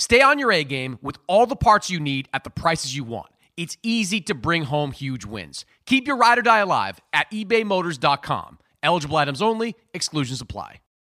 Stay on your A game with all the parts you need at the prices you want. It's easy to bring home huge wins. Keep your ride or die alive at ebaymotors.com. Eligible items only, exclusions apply.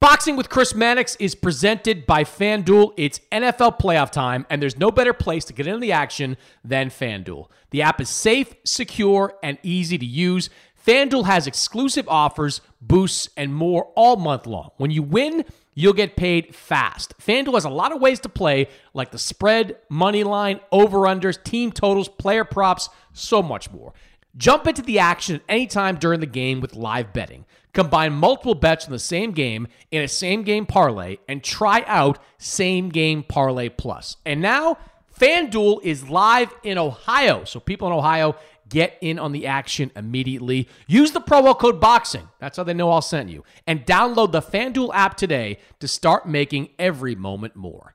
Boxing with Chris Mannix is presented by FanDuel. It's NFL playoff time, and there's no better place to get into the action than FanDuel. The app is safe, secure, and easy to use. FanDuel has exclusive offers, boosts, and more all month long. When you win, you'll get paid fast. FanDuel has a lot of ways to play, like the spread, money line, over-unders, team totals, player props, so much more. Jump into the action at any time during the game with live betting. Combine multiple bets in the same game in a same game parlay and try out same game parlay plus. And now FanDuel is live in Ohio. So people in Ohio get in on the action immediately. Use the promo code BOXING. That's how they know I'll send you. And download the FanDuel app today to start making every moment more.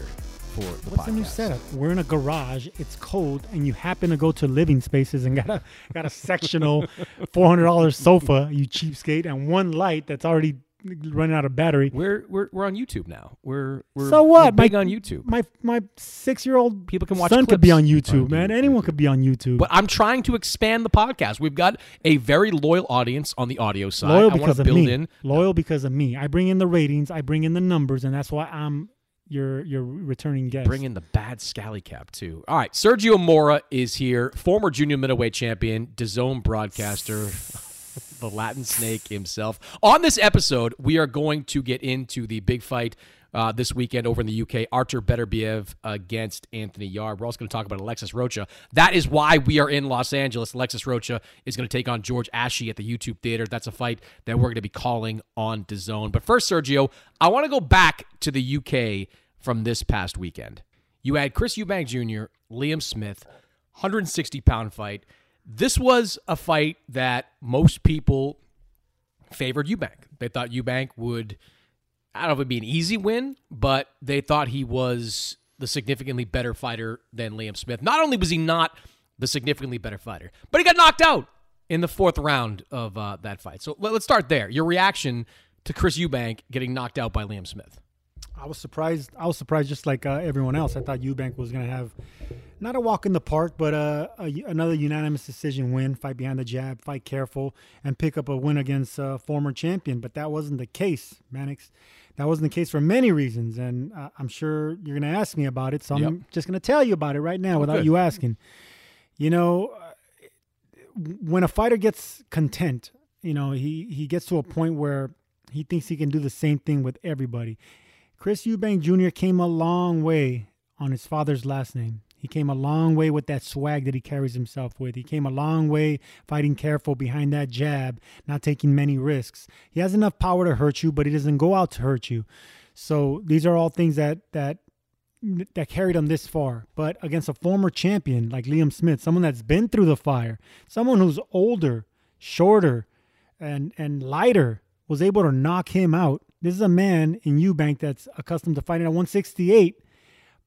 For the What's podcast. the new setup? We're in a garage. It's cold, and you happen to go to living spaces and got a got a sectional four hundred dollars sofa. You cheapskate, and one light that's already running out of battery. We're we're we're on YouTube now. We're we're so what? We're big my, on YouTube. My my six year old people can watch. Son could be on YouTube, man. YouTube. Anyone could be on YouTube. But I'm trying to expand the podcast. We've got a very loyal audience on the audio side. Loyal I because of build me. In, loyal because of me. I bring in the ratings. I bring in the numbers, and that's why I'm your your returning guest. Bring in the bad scally cap too. All right, Sergio Mora is here, former junior middleweight champion, DAZN broadcaster, the Latin Snake himself. On this episode, we are going to get into the big fight. Uh, this weekend over in the UK, Artur Beterbiev against Anthony Yarde. We're also going to talk about Alexis Rocha. That is why we are in Los Angeles. Alexis Rocha is going to take on George Ashie at the YouTube Theater. That's a fight that we're going to be calling on DAZN. But first, Sergio, I want to go back to the UK from this past weekend. You had Chris Eubank Jr., Liam Smith, 160 pound fight. This was a fight that most people favored Eubank. They thought Eubank would, I don't know if it would be an easy win, but they thought he was the significantly better fighter than Liam Smith. Not only was he not the significantly better fighter, but he got knocked out in the fourth round of uh, that fight. So let's start there. Your reaction to Chris Eubank getting knocked out by Liam Smith. I was surprised. I was surprised, just like uh, everyone else. I thought Eubank was going to have not a walk in the park, but uh, a, another unanimous decision win, fight behind the jab, fight careful, and pick up a win against a former champion. But that wasn't the case, Mannix. That wasn't the case for many reasons, and uh, I'm sure you're going to ask me about it. So I'm just going to tell you about it right now without Okay. you asking. You know, uh, when a fighter gets content you know, he he gets to a point where he thinks he can do the same thing with everybody. Chris Eubank Jr. came a long way on his father's last name. He came a long way with that swag that he carries himself with. He came a long way fighting careful behind that jab, not taking many risks. He has enough power to hurt you, but he doesn't go out to hurt you. So these are all things that that that carried him this far. But against a former champion like Liam Smith, someone that's been through the fire, someone who's older, shorter, and and lighter, was able to knock him out. This is a man in Eubank that's accustomed to fighting at 168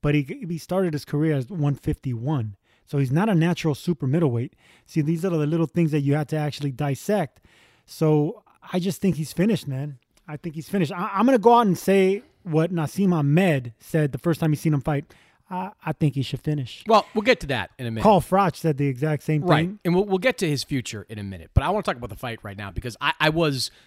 but he he started his career as 151. So he's not a natural super middleweight. See, these are the little things that you have to actually dissect. So I just think he's finished, man. I think he's finished. I, am going to go out and say what Naseem Hamed said the first time he seen him fight. I, I think he should finish. Well, we'll get to that in a minute. Carl Froch said the exact same thing. Right. And we'll, we'll get to his future in a minute. But I want to talk about the fight right now because I, I was –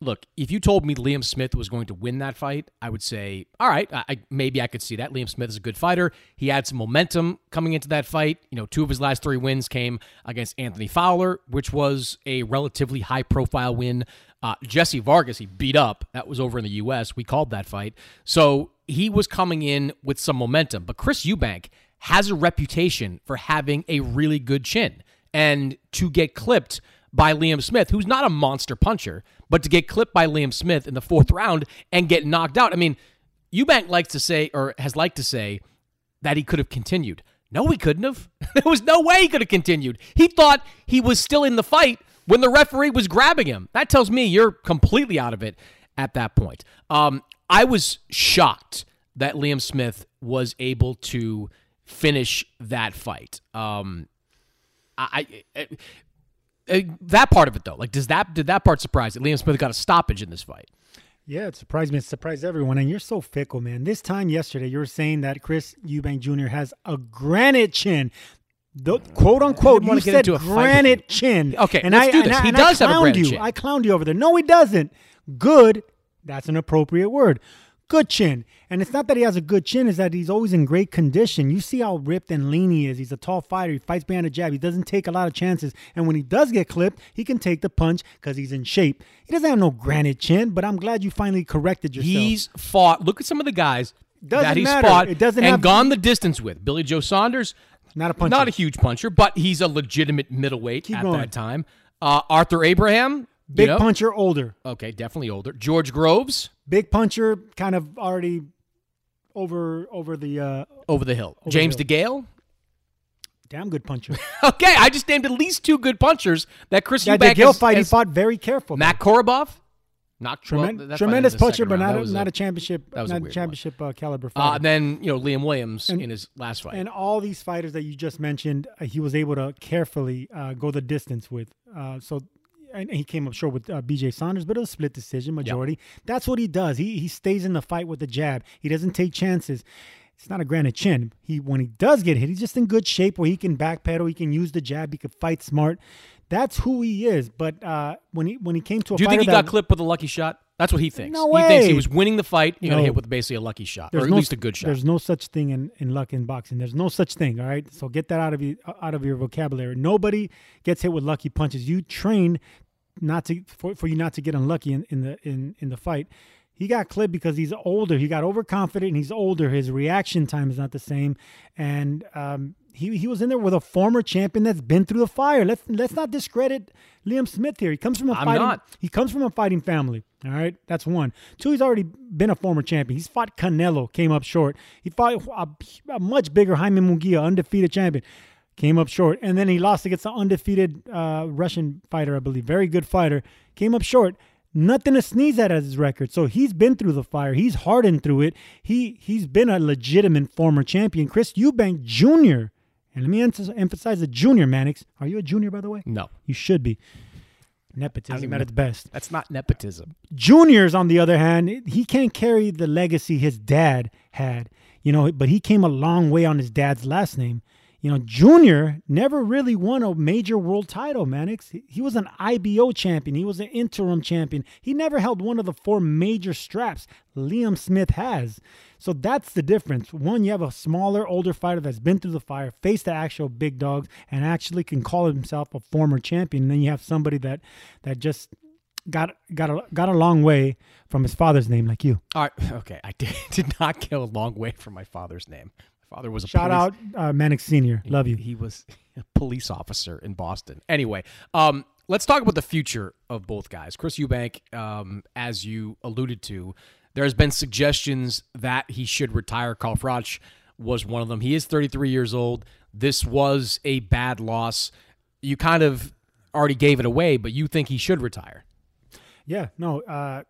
look, if you told me Liam Smith was going to win that fight, I would say, all right, I, maybe I could see that. Liam Smith is a good fighter. He had some momentum coming into that fight. You know, two of his last three wins came against Anthony Fowler, which was a relatively high profile win. Uh, Jesse Vargas, he beat up. That was over in the U.S. We called that fight. So he was coming in with some momentum. But Chris Eubank has a reputation for having a really good chin. And to get clipped by Liam Smith, who's not a monster puncher, but to get clipped by Liam Smith in the fourth round and get knocked out. I mean, Eubank likes to say, or has liked to say, that he could have continued. No, he couldn't have. there was no way he could have continued. He thought he was still in the fight when the referee was grabbing him. That tells me you're completely out of it at that point. Um, I was shocked that Liam Smith was able to finish that fight. Um, I, I, Uh, that part of it though, like, does that did that part surprise you? Liam Smith got a stoppage in this fight. Yeah, it surprised me. It surprised everyone. And you're so fickle, man. This time yesterday, you were saying that Chris Eubank Jr. has a granite chin. The quote unquote, you said granite chin. Okay, and let's I, do this. And he and does I have a granite you. chin. I clowned you over there. No, he doesn't. Good. That's an appropriate word good chin. And it's not that he has a good chin, is that he's always in great condition. You see how ripped and lean he is. He's a tall fighter. He fights behind a jab. He doesn't take a lot of chances. And when he does get clipped, he can take the punch because he's in shape. He doesn't have no granite chin, but I'm glad you finally corrected yourself. He's fought. Look at some of the guys doesn't that he's matter. fought It doesn't and have- gone the distance with. Billy Joe Saunders, not a puncher. not a huge puncher, but he's a legitimate middleweight Keep at going. that time. Uh, Arthur Abraham, Big you know, puncher, older. Okay, definitely older. George Groves, Big puncher, kind of already over over the uh over the hill. Over James the hill. DeGale. damn good puncher. Okay, I just named at least two good punchers that Chris Eubank Gill has- fight, he fought very careful. Matt Korobov, not Tremen- well, tremendous puncher, but not a, not a championship, a not a weird championship uh, caliber Uh, fighter. and then you know Liam Williams And- in his last fight. And all these fighters that you just mentioned, uh, he was able to carefully uh, go the distance with. Uh, so, and he came up short with uh, B.J. Saunders, but it was a split decision majority. That's what he does. He he stays in the fight with the jab. He doesn't take chances. It's not a granite chin. He when he does get hit, he's just in good shape where he can backpedal. He can use the jab. He can fight smart. That's who he is. But uh, when he when he came to a Do you think he got clipped with a lucky shot? That's what he thinks. No He thinks he was winning the fight. He got hit with basically a lucky shot, or There's at no, least a good shot. There's no such thing in, in luck in boxing. There's no such thing. All right. So get that out of you out of your vocabulary. Nobody gets hit with lucky punches. You train not to for, for you not to get unlucky in, in the in in the fight. He got clipped because he's older. He got overconfident and he's older. His reaction time is not the same. And um, he he was in there with a former champion that's been through the fire. Let's let's not discredit Liam Smith here. He comes from a I'm fighting not. he comes from a fighting family. All right, that's one. Two, he's already been a former champion. He's fought Canelo, came up short. He fought a, a much bigger Jaime Munguia, undefeated champion, came up short. And then he lost against an undefeated uh, Russian fighter, I believe, very good fighter, came up short. Nothing to sneeze at as his record. So he's been through the fire. He's hardened through it. He he's been a legitimate former champion. Chris Eubank Jr. And let me emph- emphasize the junior, Mannix. Are you a junior, by the way? no, You should be. Nepotism at its best. that's not nepotism. Juniors, on the other hand, he can't carry the legacy his dad had. You know, but he came a long way on his dad's last name. You know, Junior never really won a major world title, Mannix. He, was an IBO champion. He was an interim champion. He never held one of the four major straps Liam Smith has. So that's the difference. One, you have a smaller, older fighter that's been through the fire, faced the actual big dogs, and actually can call himself a former champion. And then you have somebody that that just got got a, got a long way from his father's name, like you. All right, okay, I did, did not go a long way from my father's name. Father was a shout police, out uh, Mannix Senior. Love you. He was a police officer in Boston. Anyway, um, let's talk about the future of both guys. Chris Eubank, um, as you alluded to, there's been suggestions that he should retire. Carl Froch was one of them. He is 33 years old. This was a bad loss. You kind of already gave it away, but you think he should retire. Yeah, no, uh,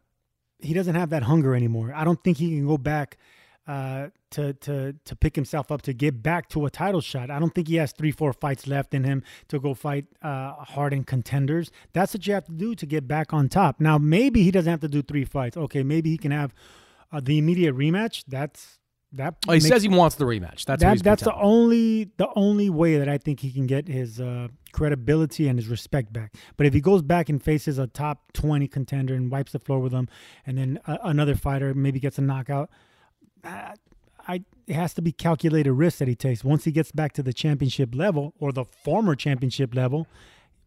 he doesn't have that hunger anymore. I don't think he can go back uh, to to to pick himself up to get back to a title shot. I don't think he has three, four fights left in him to go fight uh, hardened contenders. That's what you have to do to get back on top. Now, maybe he doesn't have to do three fights. Okay, maybe he can have uh, the immediate rematch. That's that. Oh, he makes, says he wants the rematch. That's that, that's the only the only way that I think he can get his uh, credibility and his respect back. But if he goes back and faces a top twenty contender and wipes the floor with them, and then another fighter maybe gets a knockout I it has to be calculated risk that he takes. Once he gets back to the championship level or the former championship level,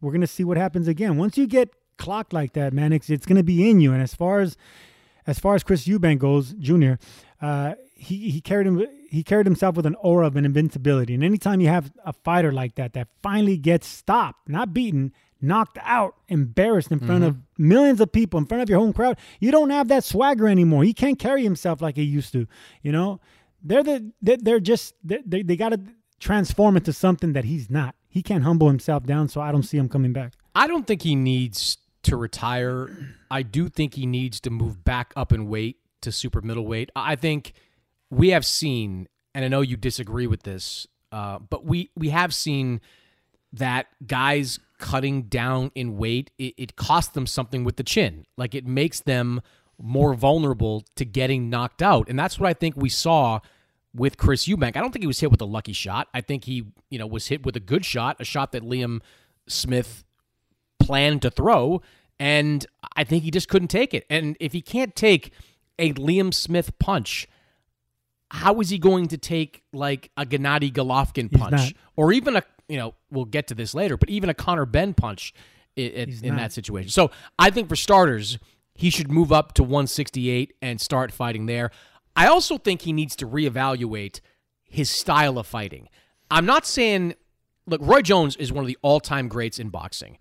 we're gonna see what happens again. Once you get clocked like that, man, it's, it's gonna be in you. And as far as as far as Chris Eubank goes, Jr., uh, he he carried him he carried himself with an aura of an invincibility. And anytime you have a fighter like that that finally gets stopped, not beaten, knocked out, embarrassed in front mm-hmm. of millions of people, in front of your home crowd. You don't have that swagger anymore. He can't carry himself like he used to. You know, they're the they're just they they got to transform into something that he's not. He can't humble himself down, so I don't see him coming back. I don't think he needs to retire. I do think he needs to move back up in weight to super middleweight. I think we have seen, and I know you disagree with this, uh, but we we have seen that guys cutting down in weight, it, it costs them something with the chin. Like it makes them more vulnerable to getting knocked out. And that's what I think we saw with Chris Eubank. I don't think he was hit with a lucky shot. I think he, you know, was hit with a good shot, a shot that Liam Smith planned to throw, and I think he just couldn't take it. And if he can't take a Liam Smith punch, how is he going to take like a Gennady Golovkin punch or even a you know, we'll get to this later, but even a Conor Benn punch in, in that situation. So I think for starters, he should move up to 168 and start fighting there. I also think he needs to reevaluate his style of fighting. I'm not saying, look, Roy Jones is one of the all time greats in boxing.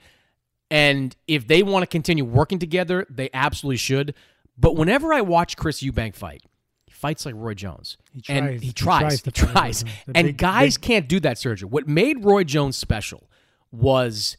And if they want to continue working together, they absolutely should. But whenever I watch Chris Eubank fight, fights like Roy Jones. He tries. And he tries. He tries. He tries. And big, guys big... can't do that, Sergio. What made Roy Jones special was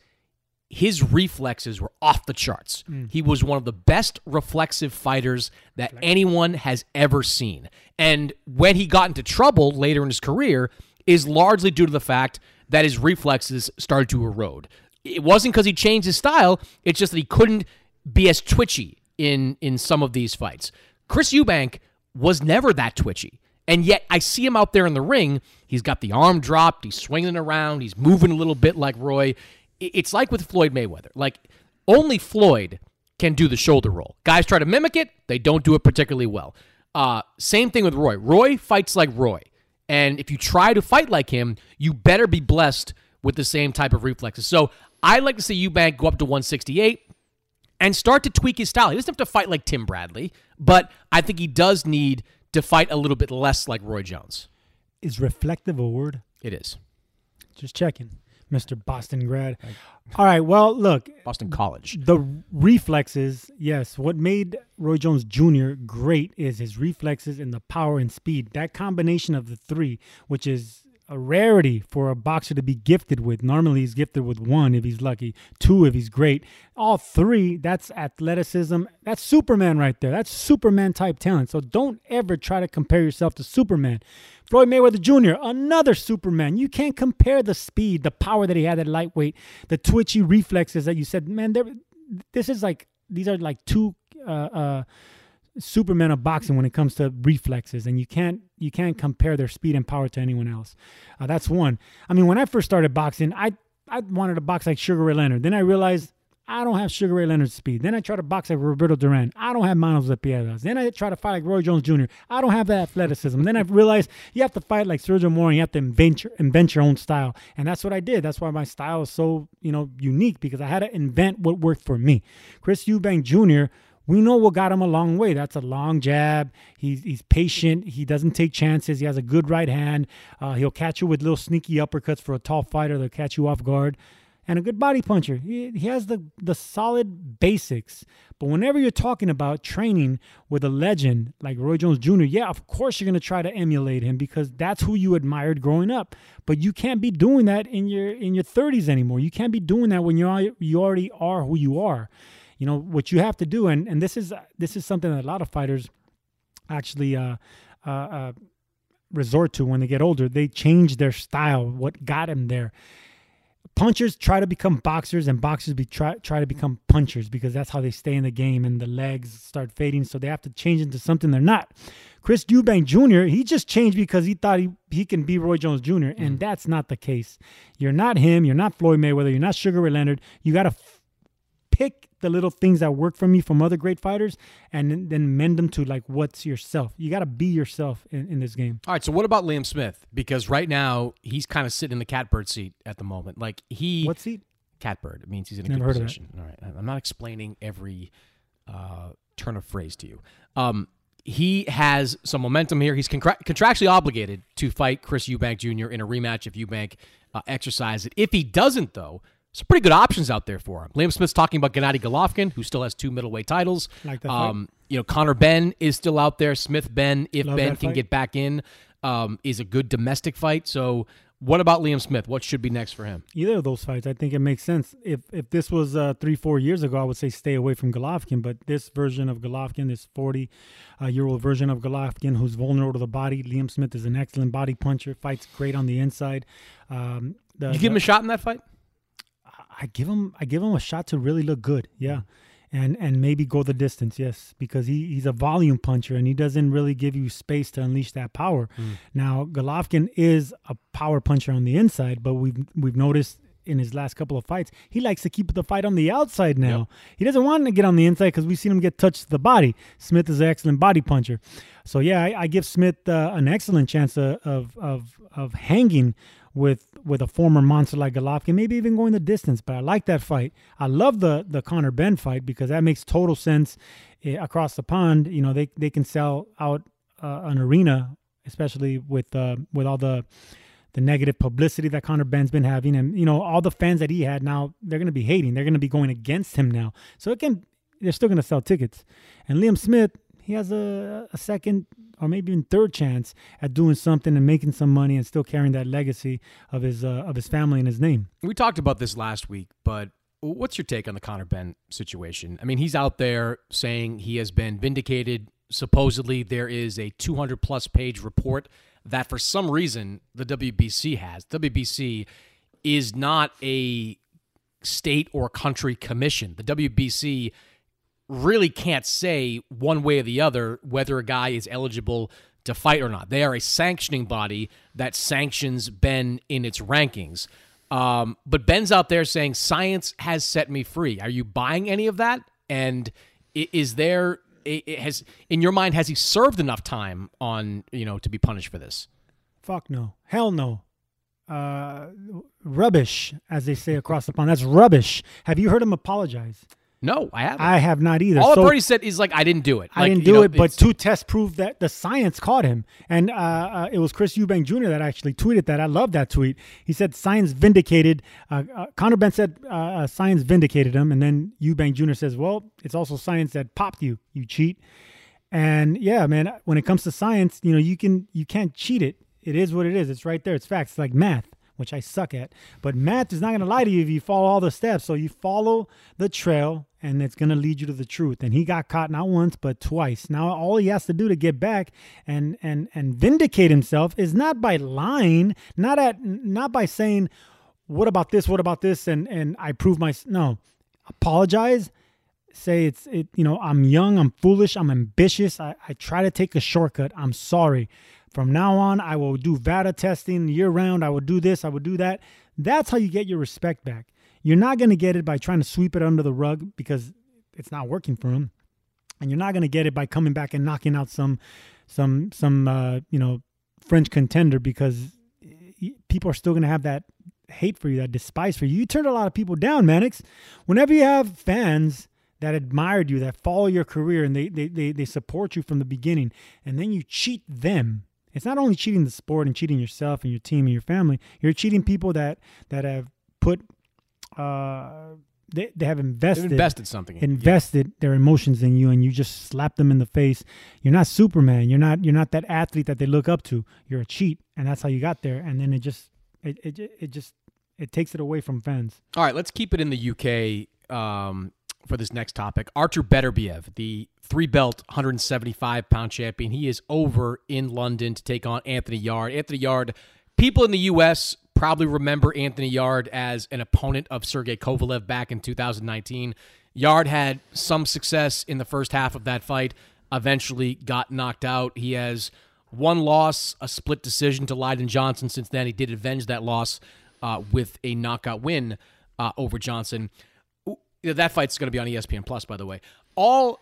his reflexes were off the charts. Mm. He was one of the best reflexive fighters that anyone has ever seen. And when he got into trouble later in his career is largely due to the fact that his reflexes started to erode. It wasn't because he changed his style, it's just that he couldn't be as twitchy in in some of these fights. Chris Eubank was never that twitchy. And yet I see him out there in the ring. He's got the arm dropped. He's swinging around. He's moving a little bit like Roy. It's like with Floyd Mayweather. Like only Floyd can do the shoulder roll. Guys try to mimic it. They don't do it particularly well. Uh, same thing with Roy. Roy fights like Roy. And if you try to fight like him, you better be blessed with the same type of reflexes. So I like to see Eubank go up to 168 and start to tweak his style. He doesn't have to fight like Tim Bradley, but I think he does need to fight a little bit less like Roy Jones. Is reflective a word? It is. Just checking, Mr. Boston grad. All right, well, look. Boston College. The reflexes, yes. What made Roy Jones Jr. great is his reflexes and the power and speed. That combination of the three, which is a rarity for a boxer to be gifted with. Normally, he's gifted with one if he's lucky, two if he's great. All three, that's athleticism. That's Superman right there. That's Superman type talent. So don't ever try to compare yourself to Superman. Floyd Mayweather Jr., another Superman. You can't compare the speed, the power that he had at lightweight, the twitchy reflexes that you said, man, this is like, these are like two. Uh, uh, supermen of boxing when it comes to reflexes, and you can't you can't compare their speed and power to anyone else. Uh, that's one. I mean, when I first started boxing, I I wanted to box like Sugar Ray Leonard. Then I realized I don't have Sugar Ray Leonard's speed. Then I try to box like Roberto Duran. I don't have Manos de Piedras. Then I try to fight like Roy Jones Jr. I don't have that athleticism. then I realized you have to fight like Sergio Mora. You have to invent your, invent your own style, and that's what I did. That's why my style is so you know unique because I had to invent what worked for me. Chris Eubank Jr we know what got him a long way. That's a long jab. He's, he's patient. He doesn't take chances. He has a good right hand. Uh, he'll catch you with little sneaky uppercuts for a tall fighter. They'll catch you off guard. And a good body puncher. He, he has the, the solid basics. But whenever you're talking about training with a legend like Roy Jones Jr., yeah, of course you're going to try to emulate him because that's who you admired growing up. But you can't be doing that in your in your 30s anymore. You can't be doing that when you're you already are who you are you know what you have to do and and this is this is something that a lot of fighters actually uh, uh, uh, resort to when they get older. They change their style what got them there. Punchers try to become boxers and boxers be try, try to become punchers because that's how they stay in the game and the legs start fading so they have to change into something they're not. Chris eubank jr he just changed because he thought he, he can be roy jones jr and mm. that's not the case. You're not him you're not floyd mayweather you're not sugar ray leonard. You got to f- pick the little things that work for me from other great fighters and then mend them to like what's yourself. You got to be yourself in, in this game. All right. So what about Liam Smith? Because right now he's kind of sitting in the catbird seat at the moment. Like he what seat? Catbird. It means he's in a Never good position. All right. I'm not explaining every uh, turn of phrase to you. Um, he has some momentum here. He's contra- contractually obligated to fight Chris Eubank Jr. in a rematch if Eubank uh, exercises it. If he doesn't, though, some pretty good options out there for him. Liam Smith's talking about Gennady Golovkin, who still has two middleweight titles. Like that um, you know, Conor Benn is still out there. Smith Benn, if Love Benn can get back in, um, is a good domestic fight. So, what about Liam Smith? What should be next for him? Either of those fights, I think it makes sense. If if this was uh, three four years ago, I would say stay away from Golovkin. But this version of Golovkin, this forty uh, year old version of Golovkin, who's vulnerable to the body, Liam Smith is an excellent body puncher. Fights great on the inside. Um, the, you give the, him a shot in that fight? I give him I give him a shot to really look good. Yeah. And and maybe go the distance, yes, because he, he's a volume puncher and he doesn't really give you space to unleash that power. Mm. Now Golovkin is a power puncher on the inside, but we've we've noticed in his last couple of fights, he likes to keep the fight on the outside now. Yep. He doesn't want to get on the inside because we've seen him get touched to the body. Smith is an excellent body puncher. So, yeah, I, I give Smith uh, an excellent chance of, of, of, of hanging with with a former monster like Golovkin, maybe even going the distance. But I like that fight. I love the the Conor Benn fight because that makes total sense eh, across the pond. You know, they they can sell out uh, an arena, especially with uh, with all the the negative publicity that Conor Benn's been having, and you know all the fans that he had. Now they're going to be hating. They're going to be going against him now. So it can. They're still going to sell tickets. And Liam Smith, he has a, a second or maybe even third chance at doing something and making some money and still carrying that legacy of his uh, of his family and his name. We talked about this last week, but what's your take on the Conor Benn situation? I mean, he's out there saying he has been vindicated. Supposedly, there is a 200 plus page report that for some reason the WBC has. WBC is not a state or country commission. The WBC really can't say one way or the other whether a guy is eligible to fight or not. They are a sanctioning body that sanctions Benn in its rankings. Um, but Benn's out there saying science has set me free. Are you buying any of that? And is there it has in your mind has he served enough time on you know to be punished for this? Fuck no, hell no. Uh, rubbish, as they say across the pond. That's rubbish. Have you heard him apologize? No, I haven't. I have not either. All so, I've said is like I didn't do it. I like, didn't do know, it, but two tests proved that the science caught him, and uh, uh, it was Chris Eubank Jr. that actually tweeted that. I love that tweet. He said science vindicated. Uh, uh Conor Benn said uh, uh, science vindicated him, and then Eubank Jr. says, "Well, it's also science that popped you. You cheat." And yeah, man, when it comes to science, you know, you can you can't cheat it. It is what it is. It's right there. It's facts. It's like math which I suck at. But math is not going to lie to you if you follow all the steps. So you follow the trail and it's going to lead you to the truth. And he got caught not once but twice. Now all he has to do to get back and and and vindicate himself is not by lying, not at not by saying what about this, what about this and and I prove my no. Apologize say it's it you know i'm young i'm foolish i'm ambitious i, I try to take a shortcut i'm sorry from now on i will do VADA testing year round i will do this i will do that that's how you get your respect back you're not going to get it by trying to sweep it under the rug because it's not working for him and you're not going to get it by coming back and knocking out some some some uh, you know french contender because people are still going to have that hate for you that despise for you you turned a lot of people down Mannix. whenever you have fans that admired you, that follow your career, and they, they, they, they support you from the beginning, and then you cheat them. It's not only cheating the sport and cheating yourself and your team and your family. You're cheating people that that have put, uh, they, they have invested They've invested something, in invested yeah. their emotions in you, and you just slap them in the face. You're not Superman. You're not you're not that athlete that they look up to. You're a cheat, and that's how you got there. And then it just it it, it just it takes it away from fans. All right, let's keep it in the UK. Um, for this next topic. Artur Beterbiev, the three belt 175 pound champion, he is over in London to take on Anthony Yarde. Anthony Yarde, people in the U.S. probably remember Anthony Yarde as an opponent of Sergey Kovalev back in 2019. Yarde had some success in the first half of that fight, eventually got knocked out. He has one loss, a split decision to Lyndon Johnson. Since then, he did avenge that loss uh, with a knockout win uh, over Johnson that fight's going to be on ESPN Plus, by the way. All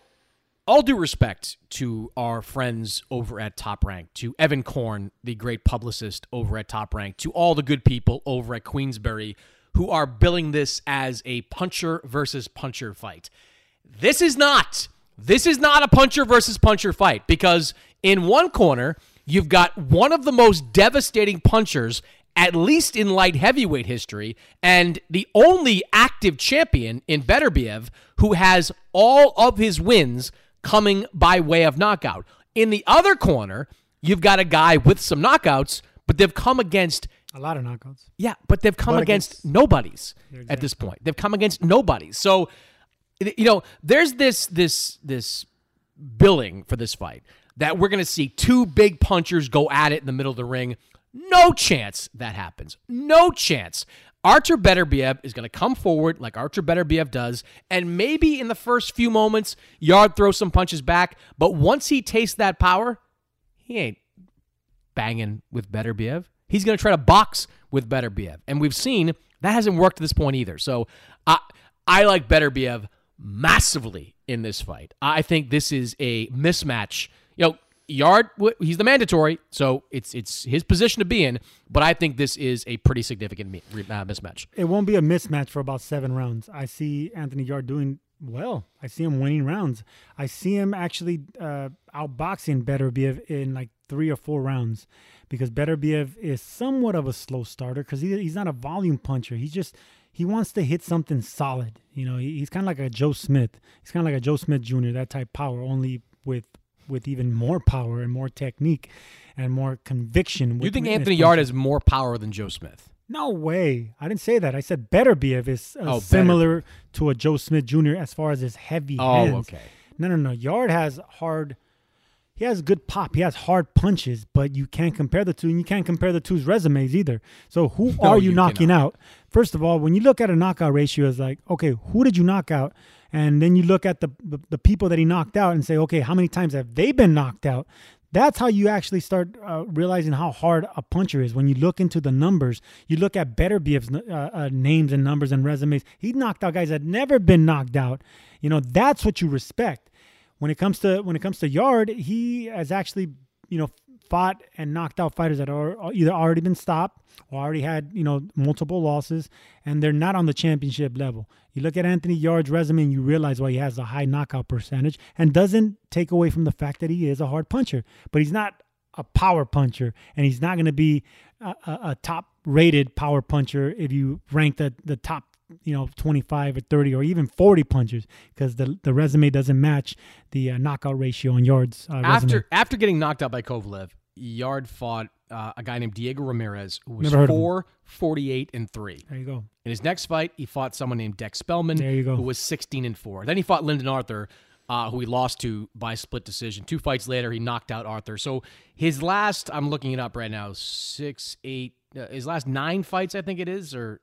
all due respect to our friends over at Top Rank, to Evan Korn, the great publicist over at Top Rank, to all the good people over at Queensberry who are billing this as a puncher versus puncher fight. This is not. This is not a puncher versus puncher fight because in one corner, you've got one of the most devastating punchers at least in light heavyweight history, and the only active champion in Beterbiev who has all of his wins coming by way of knockout. In the other corner, you've got a guy with some knockouts, but they've come against a lot of knockouts. Yeah, but they've come against, against, nobodies exactly. at this point. They've come against nobodies. So, you know, there's this this this billing for this fight that we're going to see two big punchers go at it in the middle of the ring. No chance that happens. No chance. Artur Beterbiev is going to come forward like Artur Beterbiev does, and maybe in the first few moments, Yarde throws some punches back. But once he tastes that power, he ain't banging with Beterbiev. He's going to try to box with Beterbiev, and we've seen that hasn't worked at this point either. So I I like Beterbiev massively in this fight. I think this is a mismatch. You know, Yarde, he's the mandatory, so it's it's his position to be in. But I think this is a pretty significant uh, mismatch. It won't be a mismatch for about seven rounds. I see Anthony Yarde doing well. I see him winning rounds. I see him actually uh, outboxing Better Beterbiev in like three or four rounds because Better Beterbiev is somewhat of a slow starter because he, he's not a volume puncher. He just he wants to hit something solid. You know, he, he's kind of like a Joe Smith. He's kind of like a Joe Smith Jr. That type power, only with with even more power and more technique and more conviction. You think Anthony Yarde has more power than Joe Smith? No way. I didn't say that. I said Beterbiev is uh, oh, similar to a Joe Smith Jr. as far as his heavy oh, hands. okay. No, no, no. Yarde has hard. He has good pop. He has hard punches, but you can't compare the two, and you can't compare the two's resumes either. So who no, are you, you knocking cannot. out? First of all, when you look at a knockout ratio, it's like, okay, who did you knock out? And then you look at the, the, the people that he knocked out and say, okay, how many times have they been knocked out? That's how you actually start uh, realizing how hard a puncher is. When you look into the numbers, you look at Beterbiev's uh, uh, names and numbers and resumes. He knocked out guys that never been knocked out. You know, that's what you respect. When it comes to when it comes to Yarde, he has actually you know fought and knocked out fighters that are either already been stopped or already had you know multiple losses, and they're not on the championship level. You look at Anthony Yarde's resume and you realize why he has a high knockout percentage, and doesn't take away from the fact that he is a hard puncher, but he's not a power puncher, and he's not going to be a, a, a top rated power puncher if you rank the the top you know 25 or 30 or even 40 punches because the the resume doesn't match the uh, knockout ratio on Yarde's. uh, after resume. after getting knocked out by Kovalev Yarde fought uh, a guy named Diego Ramirez who was 4 48 and 3 there you go in his next fight he fought someone named Dec Spelman. there you go. who was 16 and 4 then he fought Lyndon Arthur uh, who he lost to by split decision. Two fights later, he knocked out Arthur. So his last, I'm looking it up right now, six, eight, uh, his last nine fights, I think it is, or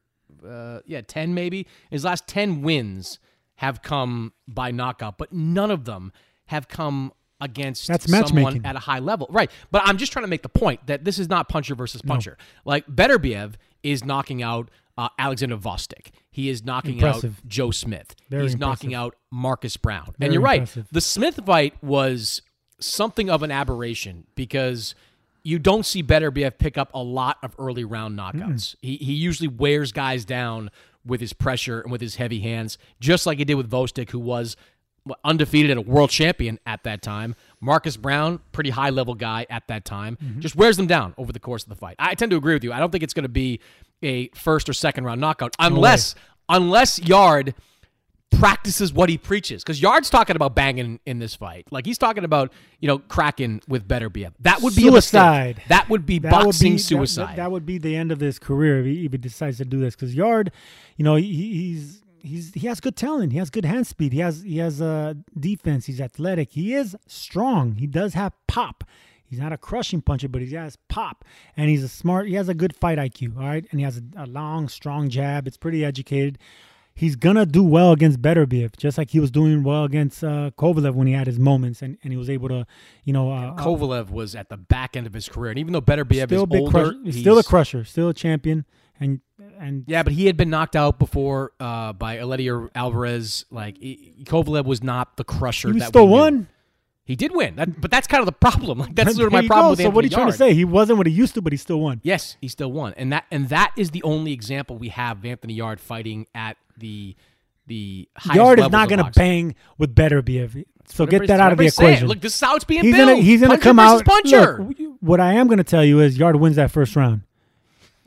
uh, yeah, 10 maybe. His last 10 wins have come by knockout, but none of them have come against That's someone at a high level. Right. But I'm just trying to make the point that this is not puncher versus puncher. Like Beterbiev is knocking out uh, Alexander Gvozdyk. He is knocking Impressive. out Joe Smith. Very He's knocking out Marcus Browne. Very and you're right. The Smith fight was something of an aberration because you don't see Beterbiev pick up a lot of early round knockouts. He, he usually wears guys down with his pressure and with his heavy hands, just like he did with Gvozdyk, who was undefeated and a world champion at that time. Marcus Browne, pretty high level guy at that time, mm-hmm. just wears them down over the course of the fight. I tend to agree with you. I don't think it's going to be a first or second round knockout unless unless Yarde practices what he preaches. Because Yarde's talking about banging in this fight. Like he's talking about, you know, cracking with Beterbiev. That would be Suicide. A. That would be That would boxing be- suicide. That, that would be the end of his career if he, if he decides to do this. Because Yarde, you know, he, he's he's he has good talent. He has good hand speed. He has he has uh, defense. He's athletic. He is strong. He does have pop. He's not a crushing puncher, but he has pop, and he's a smart. He has a good fight IQ. All right, and he has a, a long, strong jab. It's pretty educated. He's gonna do well against Beterbiev, just like he was doing well against uh, Kovalev when he had his moments, and, and he was able to, you know, uh, uh, Kovalev was at the back end of his career, and even though Beterbiev still is a big older, crusher, he's still a crusher, still a champion, and and Yeah, but he had been knocked out before uh, by Eleider Alvarez. Like Kovalev was not the crusher. he that still we knew. won. He did win, that, but that's kind of the problem. Like that's sort of my problem go. with So Anthony what are you trying to say? He wasn't what he used to, but he still won. Yes, he still won, and that and that is the only example we have of Anthony Yarde fighting at the the highest Yarde is not going to bang with Beterbiev. So What get that out of the saying. equation. Look, this is how it's being he's built. Gonna, he's going to come out. Puncher. Look, what I am going to tell you is Yarde wins that first round.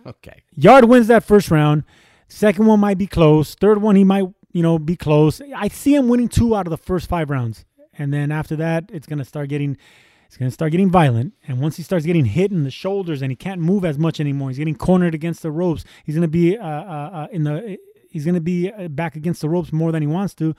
okay. Yarde wins that first round. Second one might be close. Third one he might, you know, be close. I see him winning two out of the first five rounds, and then after that, it's gonna start getting, it's gonna start getting violent. And once he starts getting hit in the shoulders and he can't move as much anymore, he's getting cornered against the ropes. He's gonna be uh, uh, uh, in the, he's gonna be uh, back against the ropes more than he wants to,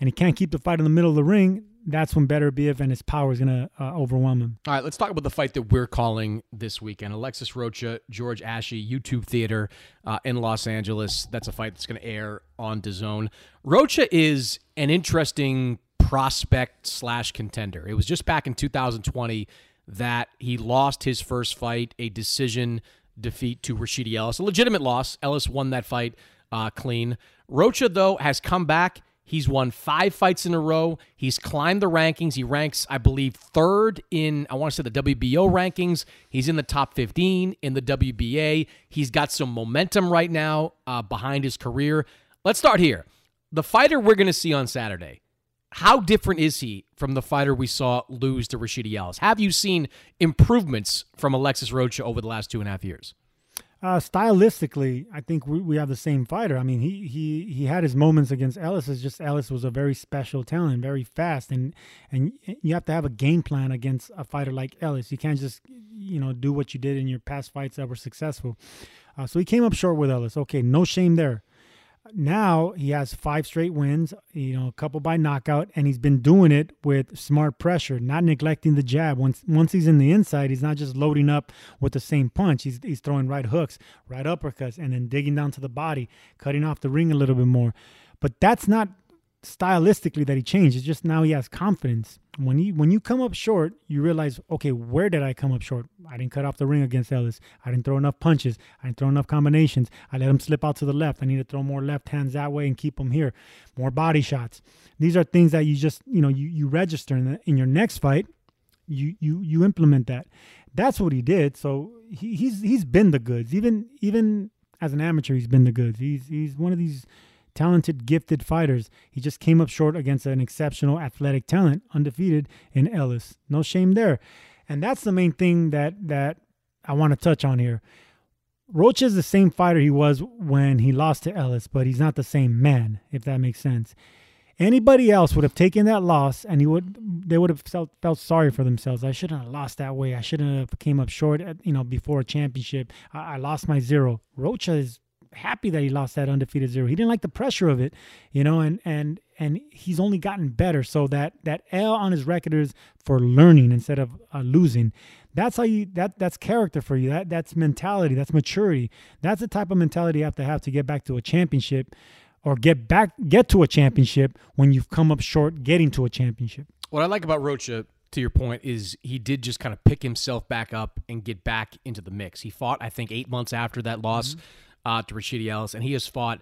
and he can't keep the fight in the middle of the ring. That's when Better Beterbiev and his power is gonna uh, overwhelm him. All right, let's talk about the fight that we're calling this weekend. Alexis Rocha, George Ashie, YouTube Theater uh, in Los Angeles. That's a fight that's going to air on DAZN. Rocha is an interesting prospect slash contender. It was just back in 2020 that he lost his first fight, a decision defeat to Rashidi Ellis, a legitimate loss. Ellis won that fight uh, clean. Rocha, though, has come back. He's won five fights in a row. He's climbed the rankings. He ranks, I believe, third in, I want to say, the WBO rankings. He's in the top 15 in the WBA. He's got some momentum right now uh, behind his career. Let's start here. The fighter we're going to see on Saturday, how different is he from the fighter we saw lose to Rashidi Ellis? Have you seen improvements from Alexis Rocha over the last two and a half years? Uh, stylistically, I think we, we have the same fighter. I mean, he he he had his moments against Ellis. It's just Ellis was a very special talent, very fast, and and you have to have a game plan against a fighter like Ellis. You can't just you know do what you did in your past fights that were successful. Uh, so he came up short with Ellis. Okay, no shame there. Now he has five straight wins, you know, a couple by knockout, and he's been doing it with smart pressure, not neglecting the jab. Once once he's in the inside, he's not just loading up with the same punch. He's he's throwing right hooks, right uppercuts, and then digging down to the body, cutting off the ring a little bit more. But that's not stylistically that he changed. It's just now he has confidence. When you when you come up short, you realize, okay, where did I come up short? I didn't cut off the ring against Ellis. I didn't throw enough punches. I didn't throw enough combinations. I let him slip out to the left. I need to throw more left hands that way and keep him here. More body shots. These are things that you just you know you you register in, the, in your next fight. You you you implement that. That's what he did. So he, he's he's been the goods. Even even as an amateur, he's been the goods. He's he's one of these talented, gifted fighters. He just came up short against an exceptional athletic talent, undefeated in Ellis. No shame there. And that's the main thing that that I want to touch on here. Rocha is the same fighter he was when he lost to Ellis, but he's not the same man, if that makes sense. Anybody else would have taken that loss and he would they would have felt felt sorry for themselves. I shouldn't have lost that way. I shouldn't have came up short at, you know before a championship. I, I lost my zero. Rocha is happy that he lost that undefeated zero. He didn't like the pressure of it, you know, and and and he's only gotten better. So that that L on his record is for learning instead of uh, losing. That's how you that that's character for you. That that's mentality. That's maturity. That's the type of mentality you have to have to get back to a championship. or get back get to a championship when you've come up short getting to a championship. What I like about Rocha, to your point, is he did just kind of pick himself back up and get back into the mix. He fought, I think, eight months after that loss Mm-hmm. Uh, to Rashidi Ellis, and he has fought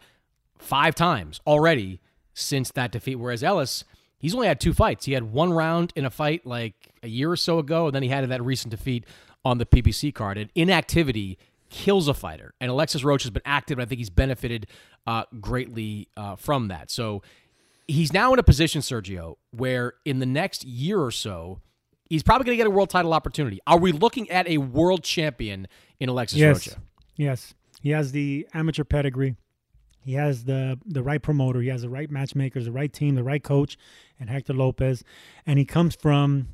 five times already since that defeat. Whereas Ellis, he's only had two fights. He had one round in a fight like a year or so ago, and then he had that recent defeat on the PBC card. And inactivity kills a fighter. And Alexis Rocha has been active, and I think he's benefited uh, greatly uh, from that. So he's now in a position, Sergio, where in the next year or so, he's probably going to get a world title opportunity. Are we looking at a world champion in Alexis yes, Rocha? yes, he has the amateur pedigree. He has the the right promoter. He has the right matchmakers, the right team, the right coach, and Hector Lopez. And he comes from